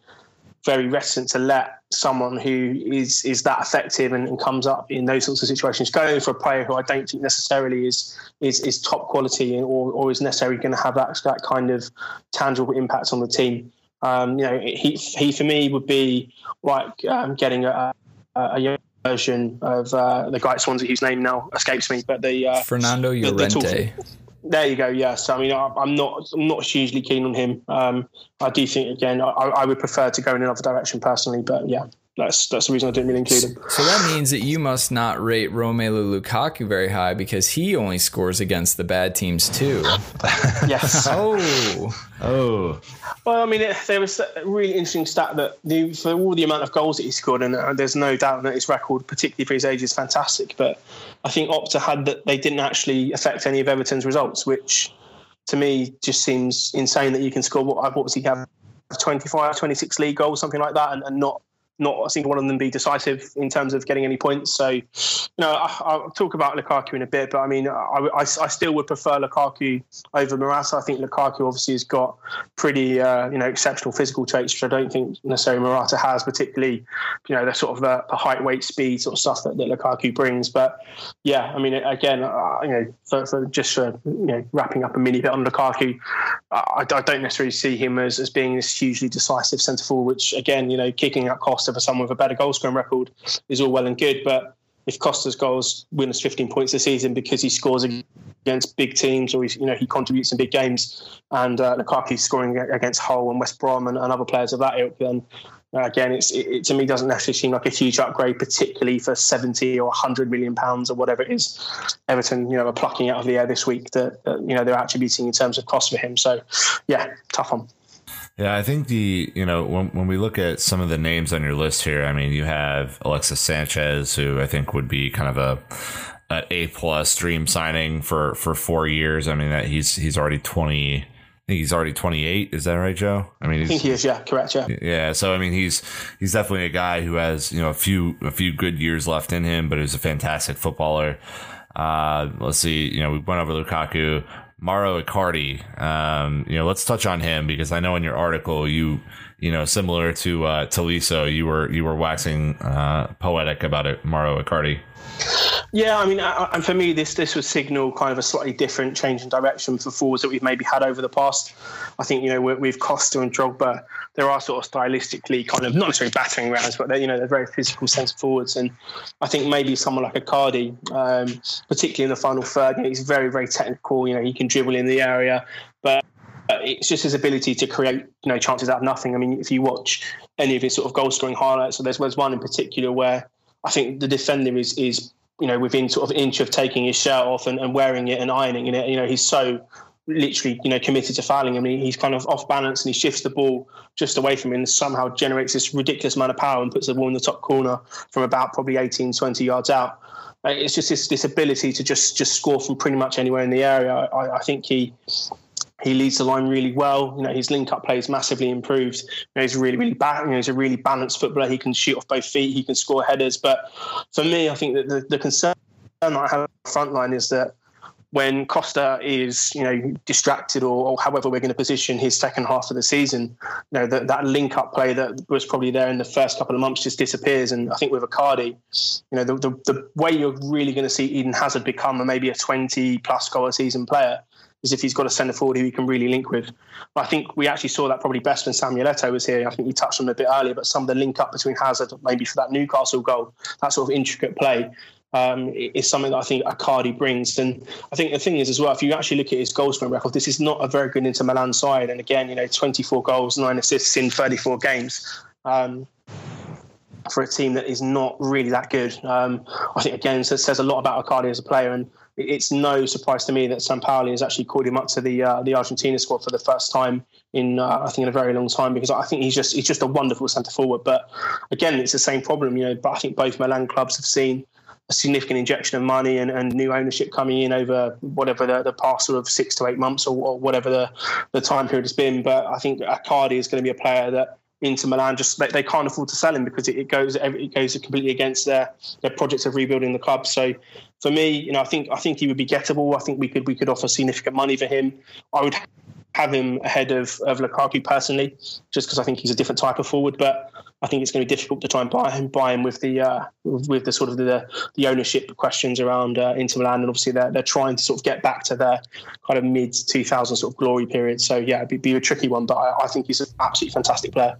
very reticent to let someone who is is that effective and, and, comes up in those sorts of situations go for a player who I don't think necessarily is is, is top quality or, or is necessarily going to have that, that kind of tangible impact on the team. Um, you know, he, he for me would be like um, getting a, a young version of uh, the guy at Swansea whose name now escapes me, but the uh, Fernando the- the Llorente. talk- there you go. Yes, I mean I, I'm not I'm not hugely keen on him. Um, I do think again I, I would prefer to go in another direction personally, but yeah, that's that's the reason I didn't really include him. So that means that you must not rate Romelu Lukaku very high because he only scores against the bad teams too. Yes. Oh, Oh, Well, I mean, it, there was a really interesting stat that the, for all the amount of goals that he scored, and uh, there's no doubt that his record, particularly for his age, is fantastic. But I think Opta had that they didn't actually affect any of Everton's results, which to me just seems insane that you can score what, what was he have 25, 26 league goals, something like that, and, and not not a single one of them be decisive in terms of getting any points. So, you know, I, I'll talk about Lukaku in a bit, but I mean, I, I, I still would prefer Lukaku over Morata. I think Lukaku obviously has got pretty, uh, you know, exceptional physical traits, which I don't think necessarily Morata has, particularly, you know, the sort of the, the height, weight, speed sort of stuff that, that Lukaku brings. But yeah, I mean, again, uh, you know, for, for just for you know wrapping up a mini bit on Lukaku, I, I don't necessarily see him as, as being this hugely decisive centre forward. Which again, you know, kicking out Costa for someone with a better goal scoring record is all well and good, but if Costa's goals win us 15 points a season because he scores against big teams or you know he contributes in big games, and uh, Lukaku's scoring against Hull and West Brom and, and other players of that ilk, then uh, again, it, it, to me doesn't necessarily seem like a huge upgrade, particularly for 70 or 100 million pounds or whatever it is. Everton, you know, are plucking out of the air this week that, that you know they're attributing in terms of cost for him. So, yeah, tough one. Yeah, I think the you know when when we look at some of the names on your list here, I mean you have Alexis Sanchez, who I think would be kind of a an A plus dream signing for for four years. I mean that he's he's already twenty. I think he's already twenty eight. Is that right, Joe? I mean, I think he is. Yeah, correct. Yeah. Yeah, so I mean, he's he's definitely a guy who has you know a few a few good years left in him, but he's a fantastic footballer. Uh, let's see, you know, we went over Lukaku, Mauro Icardi. Um, you know, let's touch on him because I know in your article you you know similar to uh, Tolisso, you were you were waxing uh, poetic about it, Mauro Icardi. Yeah, I mean, and for me, this this would signal kind of a slightly different change in direction for forwards that we've maybe had over the past. I think you know with Costa and Drogba, there are sort of stylistically kind of not necessarily battering rams, but they're you know they're very physical centre forwards, and I think maybe someone like Icardi, um, particularly in the final third, you know, he's very very technical. You know, he can dribble in the area, but it's just his ability to create you know chances out of nothing. I mean, if you watch any of his sort of goal scoring highlights, so there's, there's one in particular where I think the defender is is you know within sort of inch of taking his shirt off and, and wearing it and ironing it. You know, he's so literally you know committed to fouling him. He's kind of off balance and he shifts the ball just away from him and somehow generates this ridiculous amount of power and puts the ball in the top corner from about probably 18, 20 yards out. Uh, it's just this, this ability to just just score from pretty much anywhere in the area. I, I think he he leads the line really well. You know, his link up play is massively improved. You know, he's really, really bad. You know, he's a really balanced footballer. He can shoot off both feet. He can score headers. But for me, I think that the, the concern that I have front line is that when Costa is, you know, distracted or, or, however we're going to position his second half of the season, you know, that, that link up play that was probably there in the first couple of months just disappears. And I think with Icardi, you know, the, the, the way you're really going to see Eden Hazard become a, maybe a 20 plus goal a season player is if he's got a centre forward who he can really link with. I think we actually saw that probably best when Samuel Eto'o was here. I think you touched on it a bit earlier, but some of the link up between Hazard, maybe for that Newcastle goal, that sort of intricate play, um, is something that I think Icardi brings. And I think the thing is as well, if you actually look at his goal scoring record, this is not a very good Inter Milan side. And again, you know, 24 goals, nine assists in 34 games. Um, for a team that is not really that good. Um, I think again it says a lot about Icardi as a player, and it's no surprise to me that San Sampaoli has actually called him up to the uh, the Argentina squad for the first time in uh, I think in a very long time because I think he's just he's just a wonderful centre forward. But again, it's the same problem, you know. But I think both Milan clubs have seen a significant injection of money and, and new ownership coming in over whatever the, the past sort of six to eight months or, or whatever the, the time period has been. But I think Icardi is going to be a player that Inter Milan just they, can't afford to sell him because it, goes it goes completely against their their project of rebuilding the club. So for me, you know, I think I think he would be gettable. I think we could we could offer significant money for him. I would have him ahead of of Lukaku personally, just because I think he's a different type of forward. But I think it's going to be difficult to try and buy him buy him with the uh, with the sort of the the ownership questions around uh, Inter Milan, and obviously they're they're trying to sort of get back to their kind of mid 2000 sort of glory period. So yeah, it'd be, be a tricky one, but I, I think he's an absolutely fantastic player.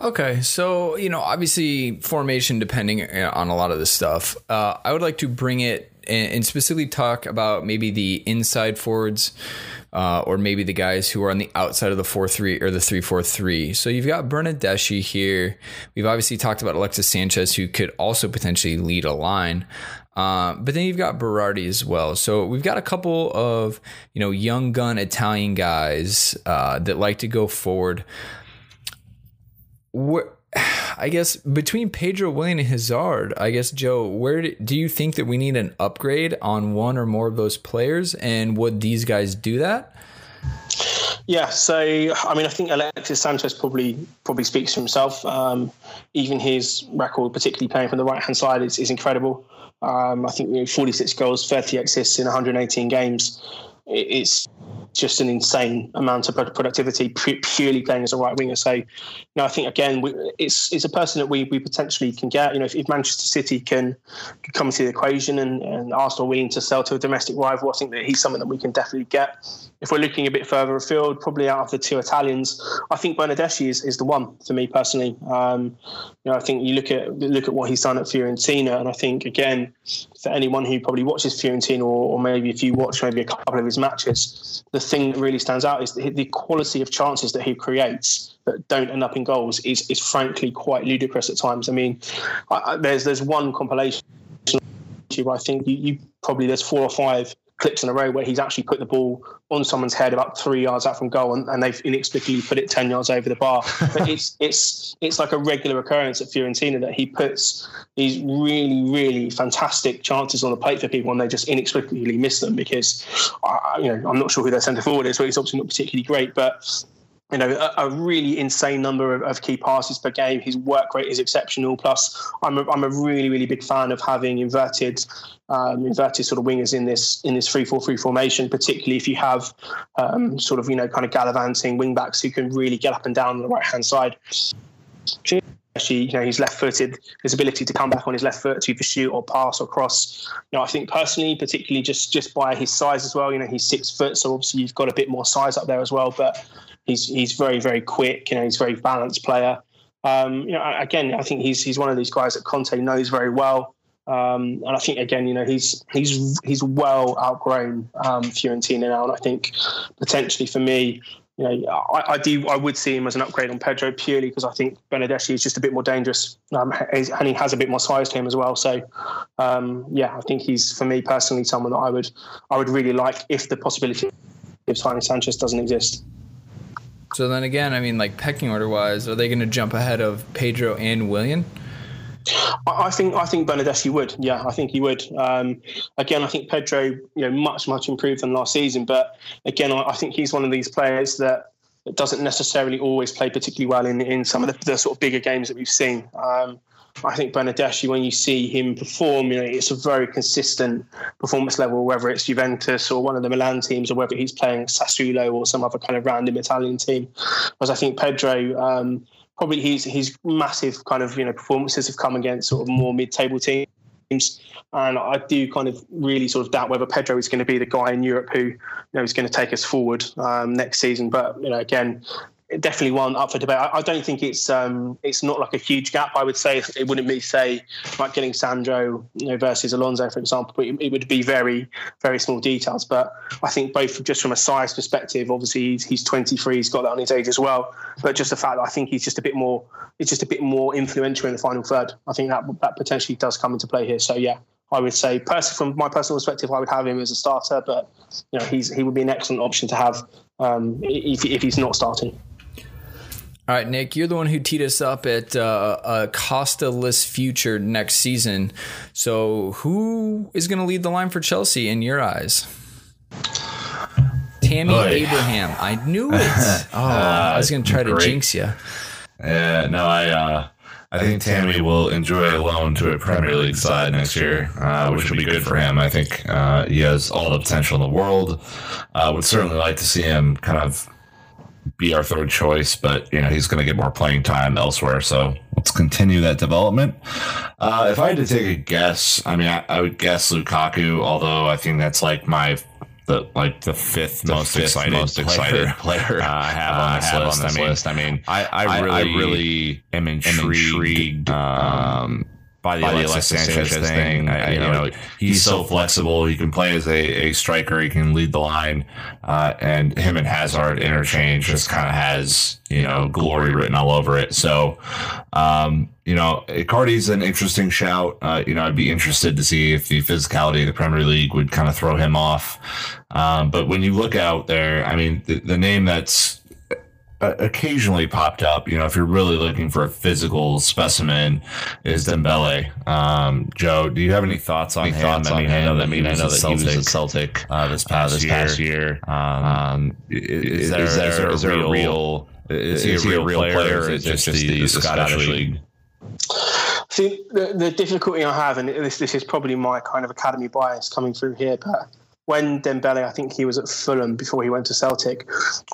Okay, so you know, obviously formation depending uh, on a lot of this stuff. Uh, I would like to bring it and, specifically talk about maybe the inside forwards. Uh, or maybe the guys who are on the outside of the four three or the three four three. So you've got Bernardeschi here. We've obviously talked about Alexis Sanchez, who could also potentially lead a line. Uh, but then you've got Berardi as well. So we've got a couple of you know young gun Italian guys uh, that like to go forward. Where, I guess between Pedro, Willian, and Hazard, I guess Joe, where do, do you think that we need an upgrade on one or more of those players, and would these guys do that? Yeah, so I mean, I think Alexis Sanchez probably probably speaks for himself. Um, even his record, particularly playing from the right hand side, is, is incredible. Um, I think you know, 46 goals, 30 assists in 118 games. It's just an insane amount of productivity purely playing as a right winger. So, you know, I think again, we, it's it's a person that we, we potentially can get. You know, if, if Manchester City can, can come into the equation and, and Arsenal willing to sell to a domestic rival, I think that he's something that we can definitely get. If we're looking a bit further afield, probably out of the two Italians, I think Bernardeschi is, is the one for me personally. Um, you know, I think you look at look at what he's done at Fiorentina, and I think again, for anyone who probably watches Fiorentina, or, or maybe if you watch maybe a couple of his matches, the thing that really stands out is the, quality of chances that he creates that don't end up in goals is is frankly quite ludicrous at times. I mean, I, I, there's there's one compilation. I think you, you probably there's four or five clips in a row where he's actually put the ball on someone's head about three yards out from goal, and, and they've inexplicably put it ten yards over the bar. But it's it's it's like a regular occurrence at Fiorentina that he puts these really really fantastic chances on the plate for people, and they just inexplicably miss them because uh, you know I'm not sure who their centre forward is, but he's obviously not particularly great, but you know, a, a, really insane number of, of, key passes per game. His work rate is exceptional. Plus, I'm a, I'm a really, really big fan of having inverted, um, inverted sort of wingers in this in this three four three formation. Particularly if you have um, sort of you know kind of gallivanting wing backs who can really get up and down on the right hand side. Actually, you know, he's left-footed. His ability to come back on his left foot to pursue or pass or cross. You know, I think personally, particularly just just by his size as well. You know, he's six foot, so obviously you've got a bit more size up there as well. But He's he's very very quick. You know, he's a very balanced player. Um, you know, again, I think he's he's one of these guys that Conte knows very well. Um, and I think again, you know, he's he's he's well outgrown um, Fiorentina now, and I think potentially for me, you know, I, I, do I would see him as an upgrade on Pedro purely because I think Benedetti is just a bit more dangerous, um, and he has a bit more size to him as well. So, um, yeah, I think he's for me personally someone that I would I would really like if the possibility of signing Sanchez doesn't exist. So then again, I mean, like pecking order wise, are they going to jump ahead of Pedro and Willian? I think I think Bernardeschi would. Yeah, I think he would. Um, again, I think Pedro, you know, much much improved than last season. But again, I, think he's one of these players that, that doesn't necessarily always play particularly well in in some of the, the sort of bigger games that we've seen. Um, I think Bernardeschi, when you see him perform, you know, it's a very consistent performance level, whether it's Juventus or one of the Milan teams, or whether he's playing Sassuolo or some other kind of random Italian team. Whereas I think Pedro, um, probably his his massive kind of you know performances have come against sort of more mid-table teams. And I do kind of really sort of doubt whether Pedro is going to be the guy in Europe who you know is going to take us forward um, next season. But you know, again, definitely one up for debate. I, I don't think it's um, it's not like a huge gap. I would say it wouldn't be say like getting Sandro you know, versus Alonso, for example. But it, it, would be very very small details. But I think both just from a size perspective, obviously he's, he's 23, he's got that on his age as well. But just the fact that I think he's just a bit more, it's just a bit more influential in the final third. I think that that potentially does come into play here. So yeah, I would say, personally, from my personal perspective, I would have him as a starter, but you know, he's he would be an excellent option to have um, if, if he's not starting. All right, Nick, you're the one who teed us up at uh, a Costa-less future next season. So, who is going to lead the line for Chelsea in your eyes? Tammy Oy. Abraham. I knew it. Oh, uh, I was going to try great. to jinx you. Yeah, no, I. Uh, I think Tammy will enjoy a loan to a Premier League side next year, uh, which will be good for him. I think uh, he has all the potential in the world. Uh, would certainly like to see him kind of be our third choice, but you know he's going to get more playing time elsewhere. So let's continue that development. Uh, if I had to take a guess, I mean, I, I, would guess Lukaku, although I think that's like my the like the fifth The most fifth excited most excited player, uh, I have on this have list. on this I mean, list. I mean, I, I, really, I really am am intrigued, intrigued, um, by the by Alexis Alexis Sanchez, Sanchez thing. thing. I, you know, he's so flexible. He can play as a, a striker. He can lead the line. Uh, and him and Hazard interchange just kind of has, you know, glory written all over it. So, um, you know, Icardi's an interesting shout. Uh, you know, I'd be interested to see if the physicality of the Premier League would kind of throw him off. Um, but when you look out there, I mean, the, the name that's occasionally popped up. You know, if you're really looking for a physical specimen, is Dembele. Um, Joe, do you have any thoughts on Any him? thoughts I mean, on I know him? that I mean, he I was know at that he was at Celtic Celtic uh, this uh, past this year. past year. Um, Um, is, is there, there- is there a is there a real? real- Is he a real player? Or is it just the, the Scottish league? See, the, the difficulty I have, and this this is probably my kind of academy bias coming through here, but when Dembele, I think he was at Fulham before he went to Celtic.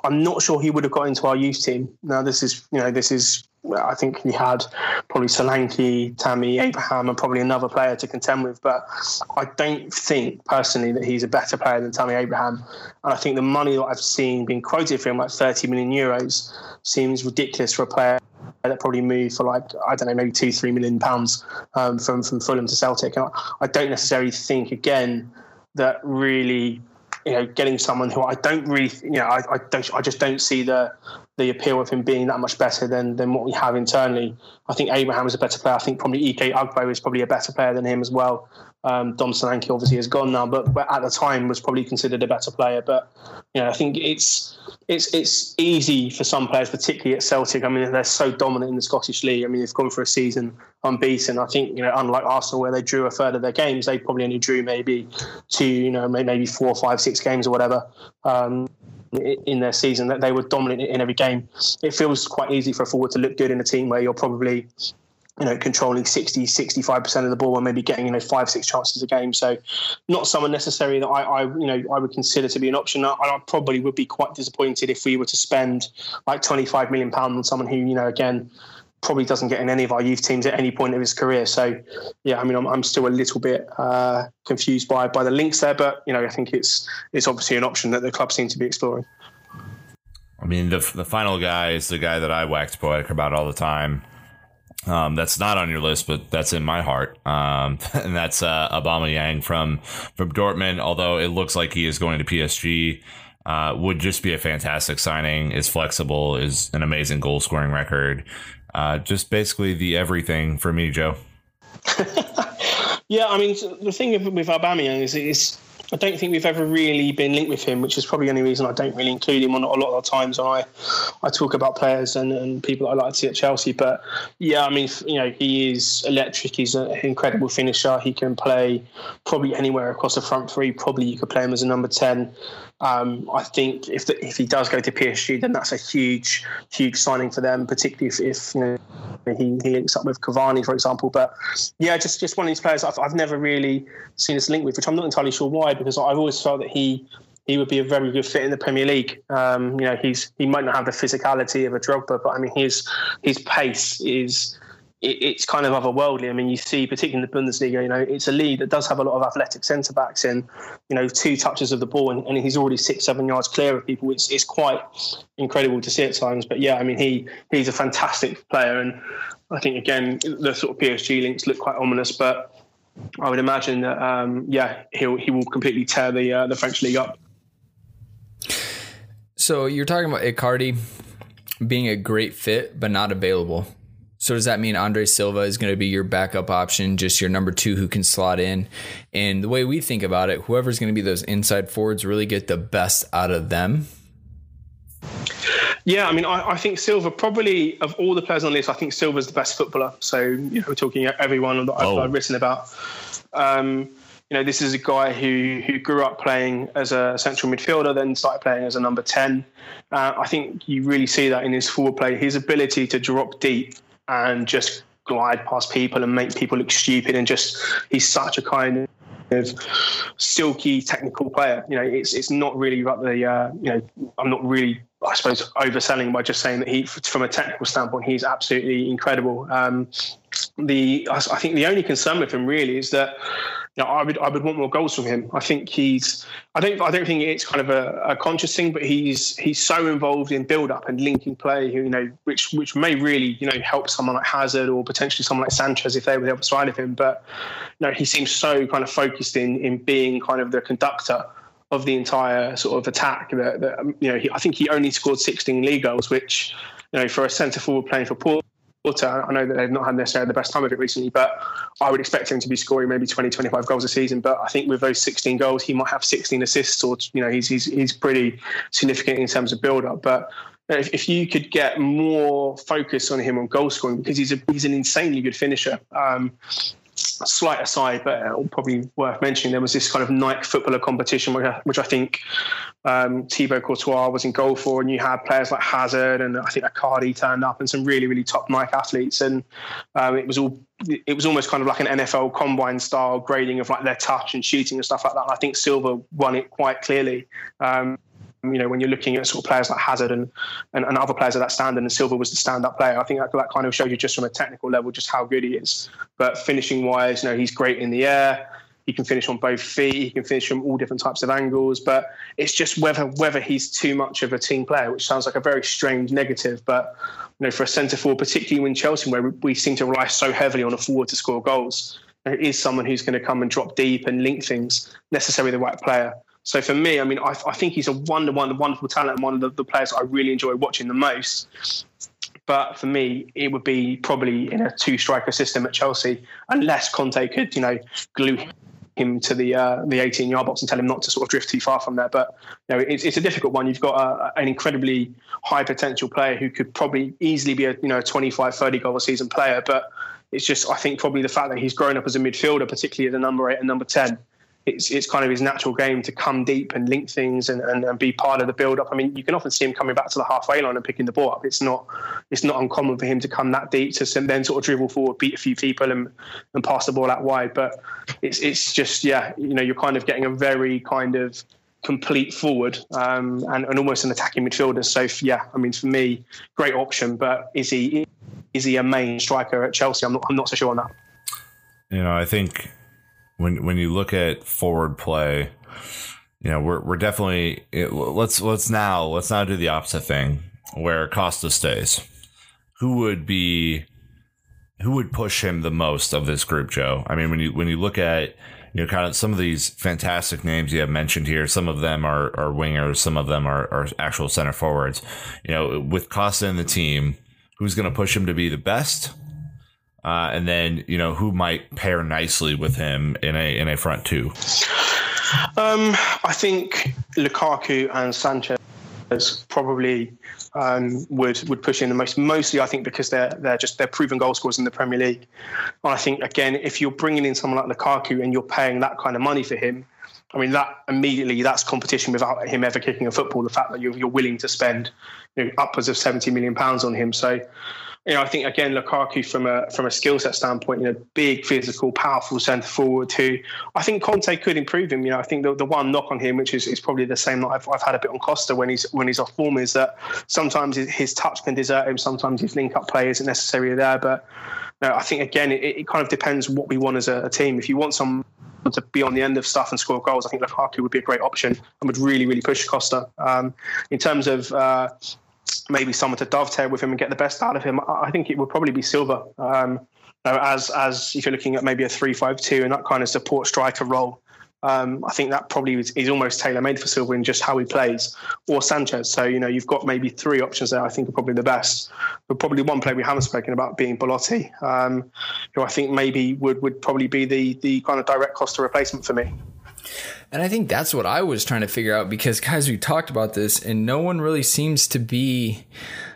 I'm not sure he would have got into our youth team. Now, this is, you know, this is. I think he had probably Solanke, Tammy, Abraham, and probably another player to contend with. But I don't think personally that he's a better player than Tammy Abraham. And I think the money that I've seen being quoted for him, like 30 million euros, seems ridiculous for a player that probably moved for like I don't know maybe two three million pounds um, from from Fulham to Celtic. And I, I don't necessarily think again that really you know getting someone who I don't really you know I, I don't I just don't see the the appeal of him being that much better than than what we have internally. I think Abraham is a better player. I think probably Ike Ugbo is probably a better player than him as well. Um, Dom Solanke obviously has gone now, but, but at the time was probably considered a better player. But you know, I think it's it's it's easy for some players, particularly at Celtic. I mean, they're so dominant in the Scottish League. I mean, they've gone for a season unbeaten. I think you know, unlike Arsenal, where they drew a third of their games, they probably only drew maybe two, you know, maybe four, five, six games or whatever. Um, in their season that they were dominant in every game. It feels quite easy for a forward to look good in a team where you're probably you know, controlling 60, 65% of the ball and maybe getting, you know, five, six chances a game. So not someone necessarily that I, I you know, I would consider to be an option. I, I probably would be quite disappointed if we were to spend like 25 million pounds on someone who, you know, again, probably doesn't get in any of our youth teams at any point of his career. So, yeah, I mean, I'm, I'm still a little bit uh, confused by by the links there, but you know, I think it's it's obviously an option that the club seem to be exploring. I mean, the the final guy is the guy that I wax poetic about all the time. Um, that's not on your list, but that's in my heart. Um, and that's uh, Aubameyang from from Dortmund. Although it looks like he is going to PSG, uh, would just be a fantastic signing. Is flexible, is an amazing goal scoring record. Uh, just basically the everything for me, Joe. yeah, I mean the thing with, Aubameyang is I don't think we've ever really been linked with him, which is probably the only reason I don't really include him on a lot of the times when I, I talk about players and, and people I like to see at Chelsea. But yeah, I mean, you know, he is electric. He's an incredible finisher. He can play probably anywhere across the front three. Probably you could play him as a number 10. Um, I think if the, if he does go to PSG, then that's a huge, huge signing for them, particularly if, if you know he, he links up with Cavani, for example. But yeah, just just one of these players I've, I've never really seen us link with, which I'm not entirely sure why, because I've always felt that he he would be a very good fit in the Premier League. Um, you know, he's he might not have the physicality of a Drogba, but I mean his his pace is it, it's kind of otherworldly. I mean, you see, particularly in the Bundesliga, you know, it's a league that does have a lot of athletic centre backs and, you know, two touches of the ball and, and, he's already six, seven yards clear of people. It's, it's quite incredible to see at times. But yeah, I mean, he he's a fantastic player. And I think, again, the sort of PSG links look quite ominous, but I would imagine that, um, yeah, he'll, he will completely tear the, uh, the French league up. So you're talking about Icardi being a great fit, but not available. So does that mean Andre Silva is going to be your backup option, just your number two who can slot in? And the way we think about it, whoever's going to be those inside forwards really get the best out of them. Yeah, I mean, I, I, think Silva probably of all the players on the list, I think Silva's the best footballer. So you know, we're talking everyone that I've, oh. I've written about. Um, you know, this is a guy who who grew up playing as a central midfielder, then started playing as a number ten. Uh, I think you really see that in his forward play, his ability to drop deep and just glide past people and make people look stupid. And just he's such a kind of silky technical player. You know, it's it's not really about the uh, you know I'm not really I suppose overselling by just saying that he from a technical standpoint he's absolutely incredible. Um, the I think the only concern with him really is that you know, I would I would want more goals from him. I think he's I don't I don't think it's kind of a, a conscious thing, but he's he's so involved in build up and linking play, you know, which which may really you know help someone like Hazard or potentially someone like Sanchez if they were the other side of him. But you know, he seems so kind of focused in in being kind of the conductor of the entire sort of attack. That, that you know, he, I think he only scored 16 league goals, which you know for a centre forward playing for Port I know that they've not had necessarily the best time of it recently, but I would expect him to be scoring maybe 20, 25 goals a season. But I think with those 16 goals, he might have 16 assists, or you know, he's he's, he's pretty significant in terms of build up. But if, if you could get more focus on him on goal scoring, because he's a, he's an insanely good finisher. Um, slight aside, but uh, probably worth mentioning, there was this kind of Nike footballer competition, which I, which I think um, Thibaut Courtois was in goal for, and you had players like Hazard and I think Icardi turned up, and some really really top Nike athletes, and um, it was all it was almost kind of like an NFL combine style grading of like their touch and shooting and stuff like that. And I think Silva won it quite clearly. Um, you know, when you're looking at sort of players like Hazard and, and, and other players of that standard, and Silva was the stand-up player. I think that, that kind of shows you just from a technical level just how good he is. But finishing wise, you know, he's great in the air. He can finish on both feet. He can finish from all different types of angles. But it's just whether whether he's too much of a team player, which sounds like a very strange negative. But you know, for a centre forward, particularly in Chelsea, where we, seem to rely so heavily on a forward to score goals, is someone who's going to come and drop deep and link things. Necessarily the right player. So for me, I mean, I, I think he's a wonder, one, wonderful talent and one of the, the players I really enjoy watching the most. But for me, it would be probably in a two striker system at Chelsea, unless Conte could, you know, glue him to the uh, the 18 yard box and tell him not to sort of drift too far from there. But you know, it's, it's a difficult one. You've got a, an incredibly high potential player who could probably easily be a you know a 25, 30 goal a season player. But it's just I think probably the fact that he's grown up as a midfielder, particularly at the number eight and number 10 it's it's kind of his natural game to come deep and link things and, and, and be part of the build up. I mean, you can often see him coming back to the halfway line and picking the ball up. It's not it's not uncommon for him to come that deep to then sort of dribble forward, beat a few people, and and pass the ball out wide. But it's it's just yeah, you know, you're kind of getting a very kind of complete forward um, and, and almost an attacking midfielder. So yeah, I mean, for me, great option. But is he is he a main striker at Chelsea? I'm not I'm not so sure on that. You know, I think when when you look at forward play, you know, we're we're definitely it, let's let's now let's now do the opposite thing where Costa stays. Who would be who would push him the most of this group, Joe? I mean, when you when you look at you know, kind of some of these fantastic names you have mentioned here. Some of them are, are wingers, some of them are, are actual center forwards. You know, with Costa in the team, who's going to push him to be the best? Uh, and then you know who might pair nicely with him in a in a front two. Um, I think Lukaku and Sanchez probably um, would would push in the most. Mostly, I think because they're they're just they're proven goal scorers in the Premier League. And I think again, if you're bringing in someone like Lukaku and you're paying that kind of money for him, I mean that immediately that's competition without him ever kicking a football. The fact that you're, you're willing to spend you know, upwards of seventy million pounds on him, so you know, I think again Lukaku from a from a skill set standpoint, you know, big, physical, powerful centre forward who I think Conte could improve him. You know, I think the, the one knock on him, which is, is probably the same that I've, I've had a bit on Costa when he's when he's off form, is that sometimes his touch can desert him, sometimes his link up play isn't necessarily there. But you know, I think again, it, it, kind of depends what we want as a, a team. If you want some to be on the end of stuff and score goals, I think Lukaku would be a great option and would really, really push Costa. Um, in terms of uh, maybe someone to dovetail with him and get the best out of him, I think it would probably be Silva. Um, as as if you're looking at maybe a three-five-two and that kind of support striker role, um, I think that probably is, is almost tailor made for Silva in just how he plays, or Sanchez. So you know you've got maybe three options there. I think are probably the best. But probably one player we haven't spoken about being Belotti, um, who I think maybe would would probably be the the kind of direct Costa replacement for me. And I think that's what I was trying to figure out because, guys, we talked about this and no one really seems to be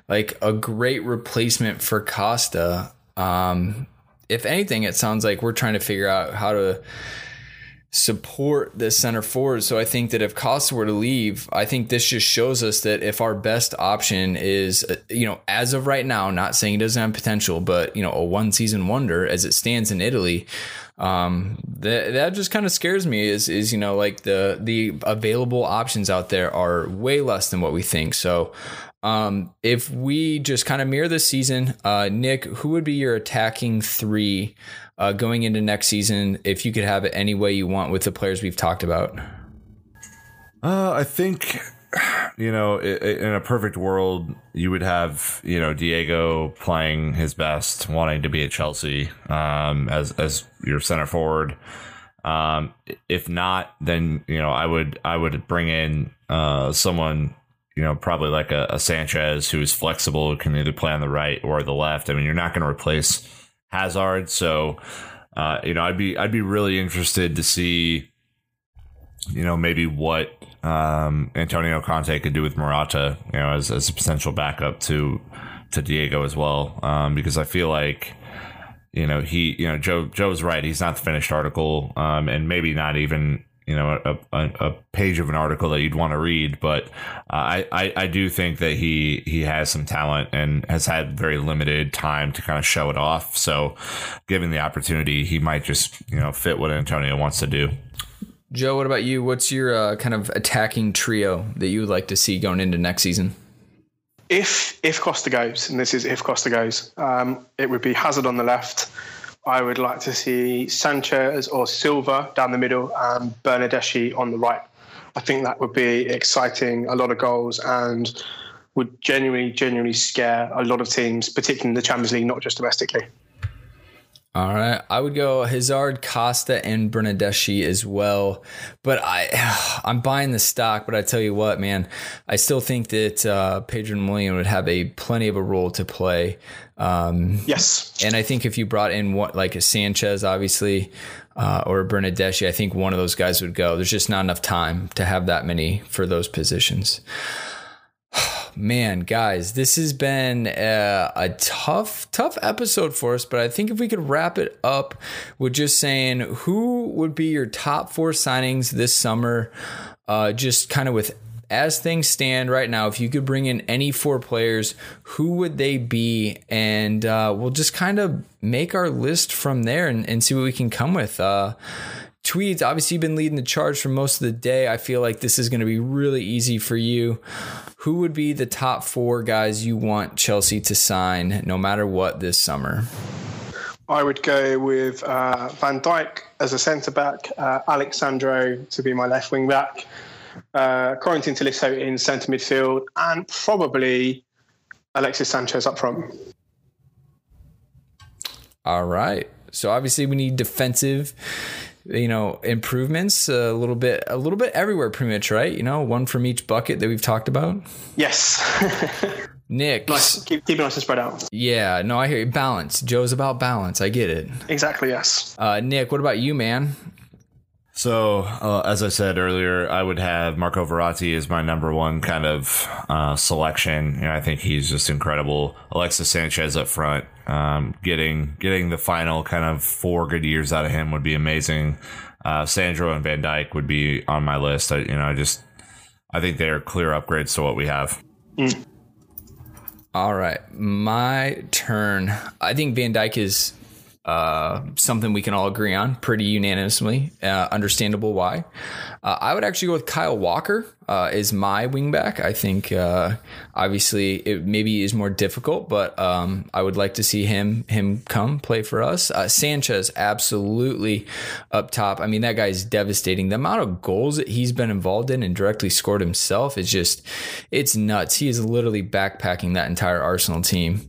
like a great replacement for Costa. Um, if anything, it sounds like we're trying to figure out how to support this center forward. So I think that if Costa were to leave, I think this just shows us that if our best option is, uh, you know, as of right now, not saying it doesn't have potential, but, you know, a one season wonder as it stands in Italy, um, that that just kind of scares me. Is is you know like the the available options out there are way less than what we think. So. Um, if we just kind of mirror this season, uh, Nick, who would be your attacking three uh, going into next season if you could have it any way you want with the players we've talked about? Uh, I think you know, in a perfect world, you would have you know Diego playing his best, wanting to be at Chelsea um, as as your center forward. Um, if not, then you know I would I would bring in uh, someone you know probably like a, a Sanchez who is flexible, can either play on the right or the left. I mean, you're not going to replace Hazard, so uh, you know I'd be I'd be really interested to see you know maybe what um, Antonio Conte could do with Morata, you know, as, as a potential backup to to Diego as well, um, because I feel like you know he you know Joe Joe's right. He's not the finished article, um, and maybe not even you know a, a, a, page of an article that you'd want to read. But uh, I, I I do think that he he has some talent and has had very limited time to kind of show it off. So, given the opportunity, he might just you know fit what Antonio wants to do. Joe, what about you? What's your uh, kind of attacking trio that you would like to see going into next season? If if Costa goes, and this is if Costa goes, um, it would be Hazard on the left. I would like to see Sanchez or Silva down the middle and Bernardeschi on the right. I think that would be exciting, a lot of goals, and would genuinely, genuinely scare a lot of teams, particularly in the Champions League, not just domestically. All right, I would go Hazard, Costa, and Bernardeschi as well. But I, I'm buying the stock. But I tell you what, man, I still think that uh, Pedro Willian would have a plenty of a role to play. Um, yes, and I think if you brought in what like a Sanchez, obviously, uh, or a Bernardeschi, I think one of those guys would go. There's just not enough time to have that many for those positions man, guys, this has been a, a, tough, tough episode for us. But I think if we could wrap it up with just saying who would be your top four signings this summer, uh, just kind of with as things stand right now, if you could bring in any four players, who would they be? And uh, we'll just kind of make our list from there and, and see what we can come with. Uh, Tweeds, obviously, you've been leading the charge for most of the day. I feel like this is going to be really easy for you. Who would be the top four guys you want Chelsea to sign no matter what this summer? I would go with uh, Van Dijk as a centre back, uh, Alex Sandro to be my left wing back, uh, Corentin Tolisso in centre midfield, and probably Alexis Sanchez up front. All right. So obviously we need defensive you know improvements a little bit a little bit everywhere pretty much right? You know one from each bucket that we've talked about? Yes. Nick nice. keep, keep it nice and spread out. Yeah no i hear you. Balance. Joe's about balance. I get it. Exactly yes. Uh, nick what about you man so, uh, as I said earlier, I would have Marco Verratti as my number one kind of uh, selection. You know, I think he's just incredible. Alexis Sanchez up front, um, getting getting the final kind of four good years out of him would be amazing. Uh, Sandro and Van Dijk would be on my list. I, you know, I just I think they're clear upgrades to what we have. Mm. All right, my turn. I think Van Dijk is uh, something we can all agree on pretty unanimously. Uh, understandable why. Uh, I would actually go with Kyle Walker uh, is my wingback. I think uh, obviously it maybe is more difficult, but um, I would like to see him him come play for us. Uh, Sanchez absolutely up top. I mean that guy is devastating. The amount of goals that he's been involved in and directly scored himself is just it's nuts. He is literally backpacking that entire Arsenal team.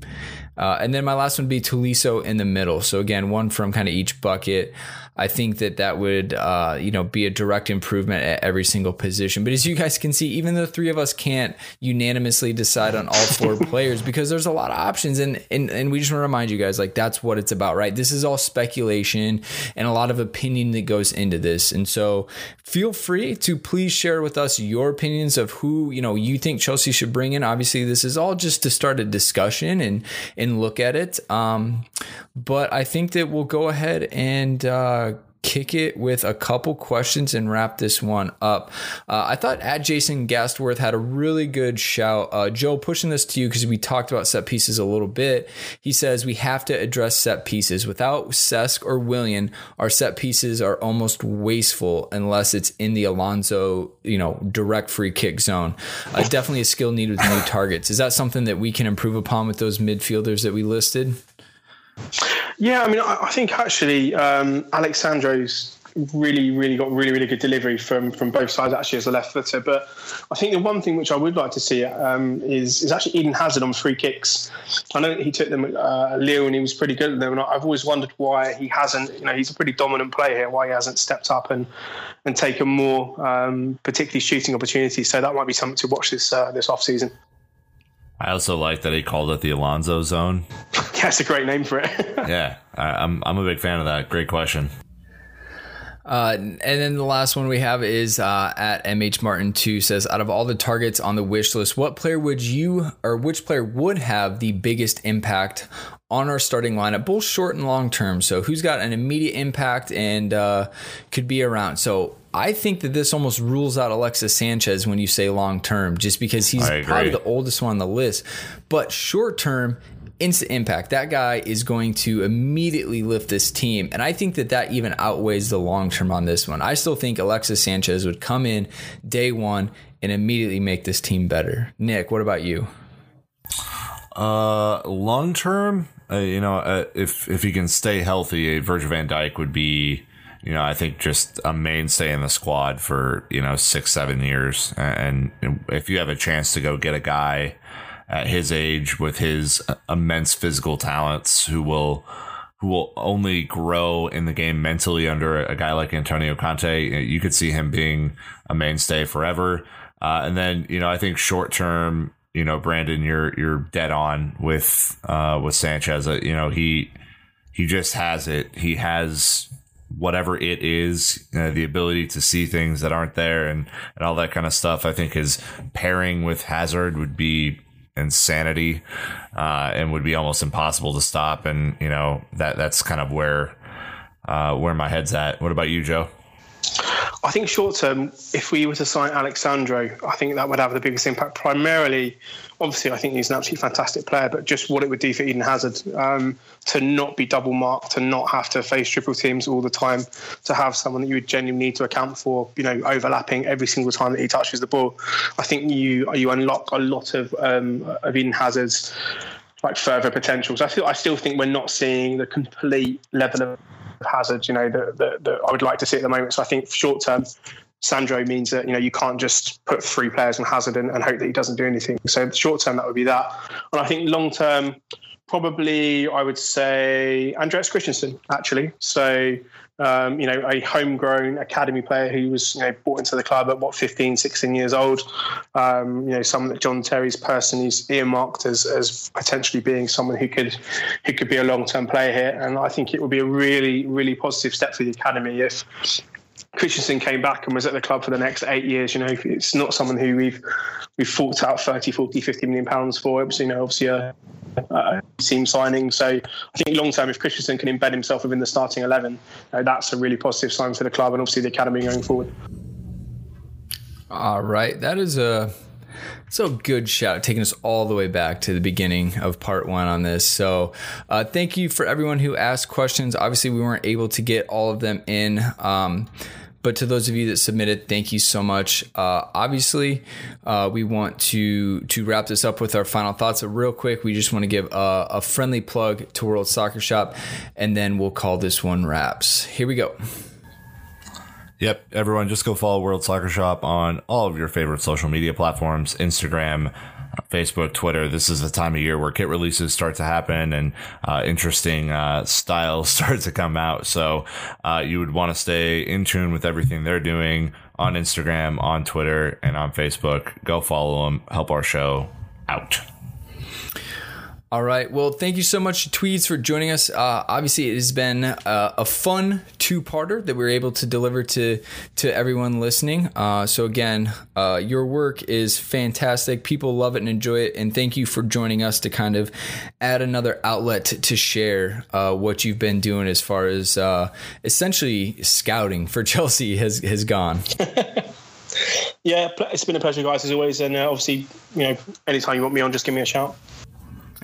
Uh, and then my last one would be Tolisso in the middle. So again, one from kind of each bucket. I think that that would, uh, you know, be a direct improvement at every single position. But as you guys can see, even the three of us can't unanimously decide on all four players because there's a lot of options. And, and, and we just want to remind you guys, like, that's what it's about, right? This is all speculation and a lot of opinion that goes into this. And so feel free to please share with us your opinions of who, you know, you think Chelsea should bring in. Obviously, this is all just to start a discussion and, and look at it. Um, but I think that we'll go ahead and, uh, kick it with a couple questions and wrap this one up. Uh, I thought at Jason Gastworth had a really good shout. Uh, Joe, pushing this to you because we talked about set pieces a little bit. He says we have to address set pieces. Without Cesc or Willian, our set pieces are almost wasteful unless it's in the Alonso, you know, direct free kick zone. Uh, definitely a skill needed with new targets. Is that something that we can improve upon with those midfielders that we listed? Yeah, I mean, I, think actually um, Alex Sandro's really, really got really, really good delivery from from both sides actually as a left footer. But I think the one thing which I would like to see um, is is actually Eden Hazard on free kicks. I know he took them at uh, Lille and he was pretty good at them, and I've always wondered why he hasn't. You know, he's a pretty dominant player here. Why he hasn't stepped up and and taken more, um, particularly shooting opportunities. So that might be something to watch this uh, this off season. I also like that he called it the Alonso zone. That's a great name for it. yeah, I, I'm I'm a big fan of that. Great question. Uh, and then the last one we have is uh, at MH Martin 2 says, out of all the targets on the wish list, what player would you or which player would have the biggest impact on our starting lineup, both short and long term? So who's got an immediate impact and uh, could be around? So I think that this almost rules out Alexis Sanchez when you say long term, just because he's probably the oldest one on the list. But short term, instant impact. That guy is going to immediately lift this team. And I think that that even outweighs the long term on this one. I still think Alexis Sanchez would come in day one and immediately make this team better. Nick, what about you? Uh, long term, uh, you know, uh, if if he can stay healthy, Virgil Van Dijk would be, you know, I think just a mainstay in the squad for you know six seven years. And if you have a chance to go get a guy at his age with his immense physical talents who will who will only grow in the game mentally under a guy like Antonio Conte. You could see him being a mainstay forever. Uh, and then, you know, I think short term, you know, Brandon, you're you're dead on with uh, with Sanchez. Uh, you know, he he just has it. He has whatever it is, uh, the ability to see things that aren't there and, and all that kind of stuff. I think his pairing with Hazard would be insanity uh, and would be almost impossible to stop. And you know that that's kind of where uh, where my head's at. What about you, Joe? I think short term, if we were to sign Alex Sandro, I think that would have the biggest impact. Primarily, obviously, I think he's an absolutely fantastic player, but just what it would do for Eden Hazard um, to not be double marked, to not have to face triple teams all the time, to have someone that you would genuinely need to account for, you know, overlapping every single time that he touches the ball. I think you you unlock a lot of um, of Eden Hazard's like further potentials. I feel I still think we're not seeing the complete level of hazard, you know, that, I would like to see at the moment. So I think short term, Sandro means that you know you can't just put three players on Hazard and, and hope that he doesn't do anything. So short term, that would be that. And I think long term, probably I would say Andreas Christensen actually. So um, you know, a homegrown academy player who was, you know, brought into the club at what 15, 16 years old. Um, you know, someone that John Terry's person is earmarked as, as potentially being someone who could who could be a long term player here. And I think it would be a really, really positive step for the academy if Christensen came back and was at the club for the next eight years. You know, it's not someone who we've we've forked out 30, 40, 50 million pounds for. It was, you know, obviously a uh, team signing. So I think long term, if Christensen can embed himself within the starting 11, uh, that's a really positive sign for the club and obviously the academy going forward. All right. That is a. So good shout, taking us all the way back to the beginning of part one on this. So, uh, thank you for everyone who asked questions. Obviously, we weren't able to get all of them in. Um, but to those of you that submitted, thank you so much. Uh, obviously, uh, we want to to wrap this up with our final thoughts. But real quick, we just want to give a, a friendly plug to World Soccer Shop, and then we'll call this one wraps. Here we go. Yep, everyone, just go follow World Soccer Shop on all of your favorite social media platforms Instagram, Facebook, Twitter. This is the time of year where kit releases start to happen and uh, interesting uh, styles start to come out. So uh, you would want to stay in tune with everything they're doing on Instagram, on Twitter, and on Facebook. Go follow them, help our show out. All right. Well, thank you so much, Tweeds, for joining us. Uh, obviously, it has been uh, a fun two-parter that we were able to deliver to to everyone listening. Uh, so again, uh, your work is fantastic. People love it and enjoy it. And thank you for joining us to kind of add another outlet to, to share uh, what you've been doing as far as uh, essentially scouting for Chelsea has has gone. yeah, it's been a pleasure, guys, as always. And obviously, you know, anytime you want me on, just give me a shout.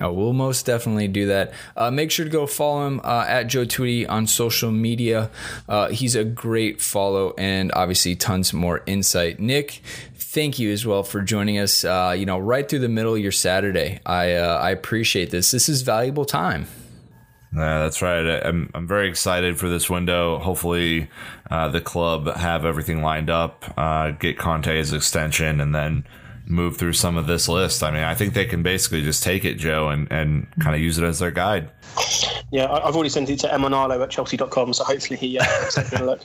Oh, we'll most definitely do that. Uh, make sure to go follow him uh, at Joe Tweedy on social media. Uh, he's a great follow and obviously tons more insight. Nick, thank you as well for joining us. Uh, you know, right through the middle of your Saturday. I uh, I appreciate this. This is valuable time. Yeah, that's right. I'm I'm very excited for this window. Hopefully, the club have everything lined up, get Conte's extension, and then move through some of this list. I mean, I think they can basically just take it, Joe, and, and kind of use it as their guide. Yeah, I've already sent it to Emenalo at chelsea.com, so hopefully he uh, a look.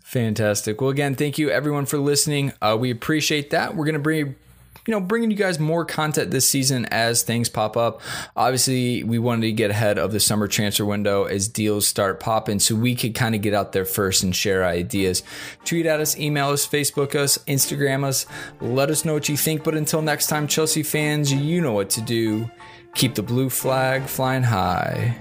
Fantastic. Well, again, thank you everyone for listening. Uh, we appreciate that. We're going to bring you know, bringing you guys more content this season as things pop up. Obviously, we wanted to get ahead of the summer transfer window as deals start popping so we could kind of get out there first and share ideas. Tweet at us, email us, Facebook us, Instagram us. Let us know what you think. But until next time, Chelsea fans, you know what to do. Keep the blue flag flying high.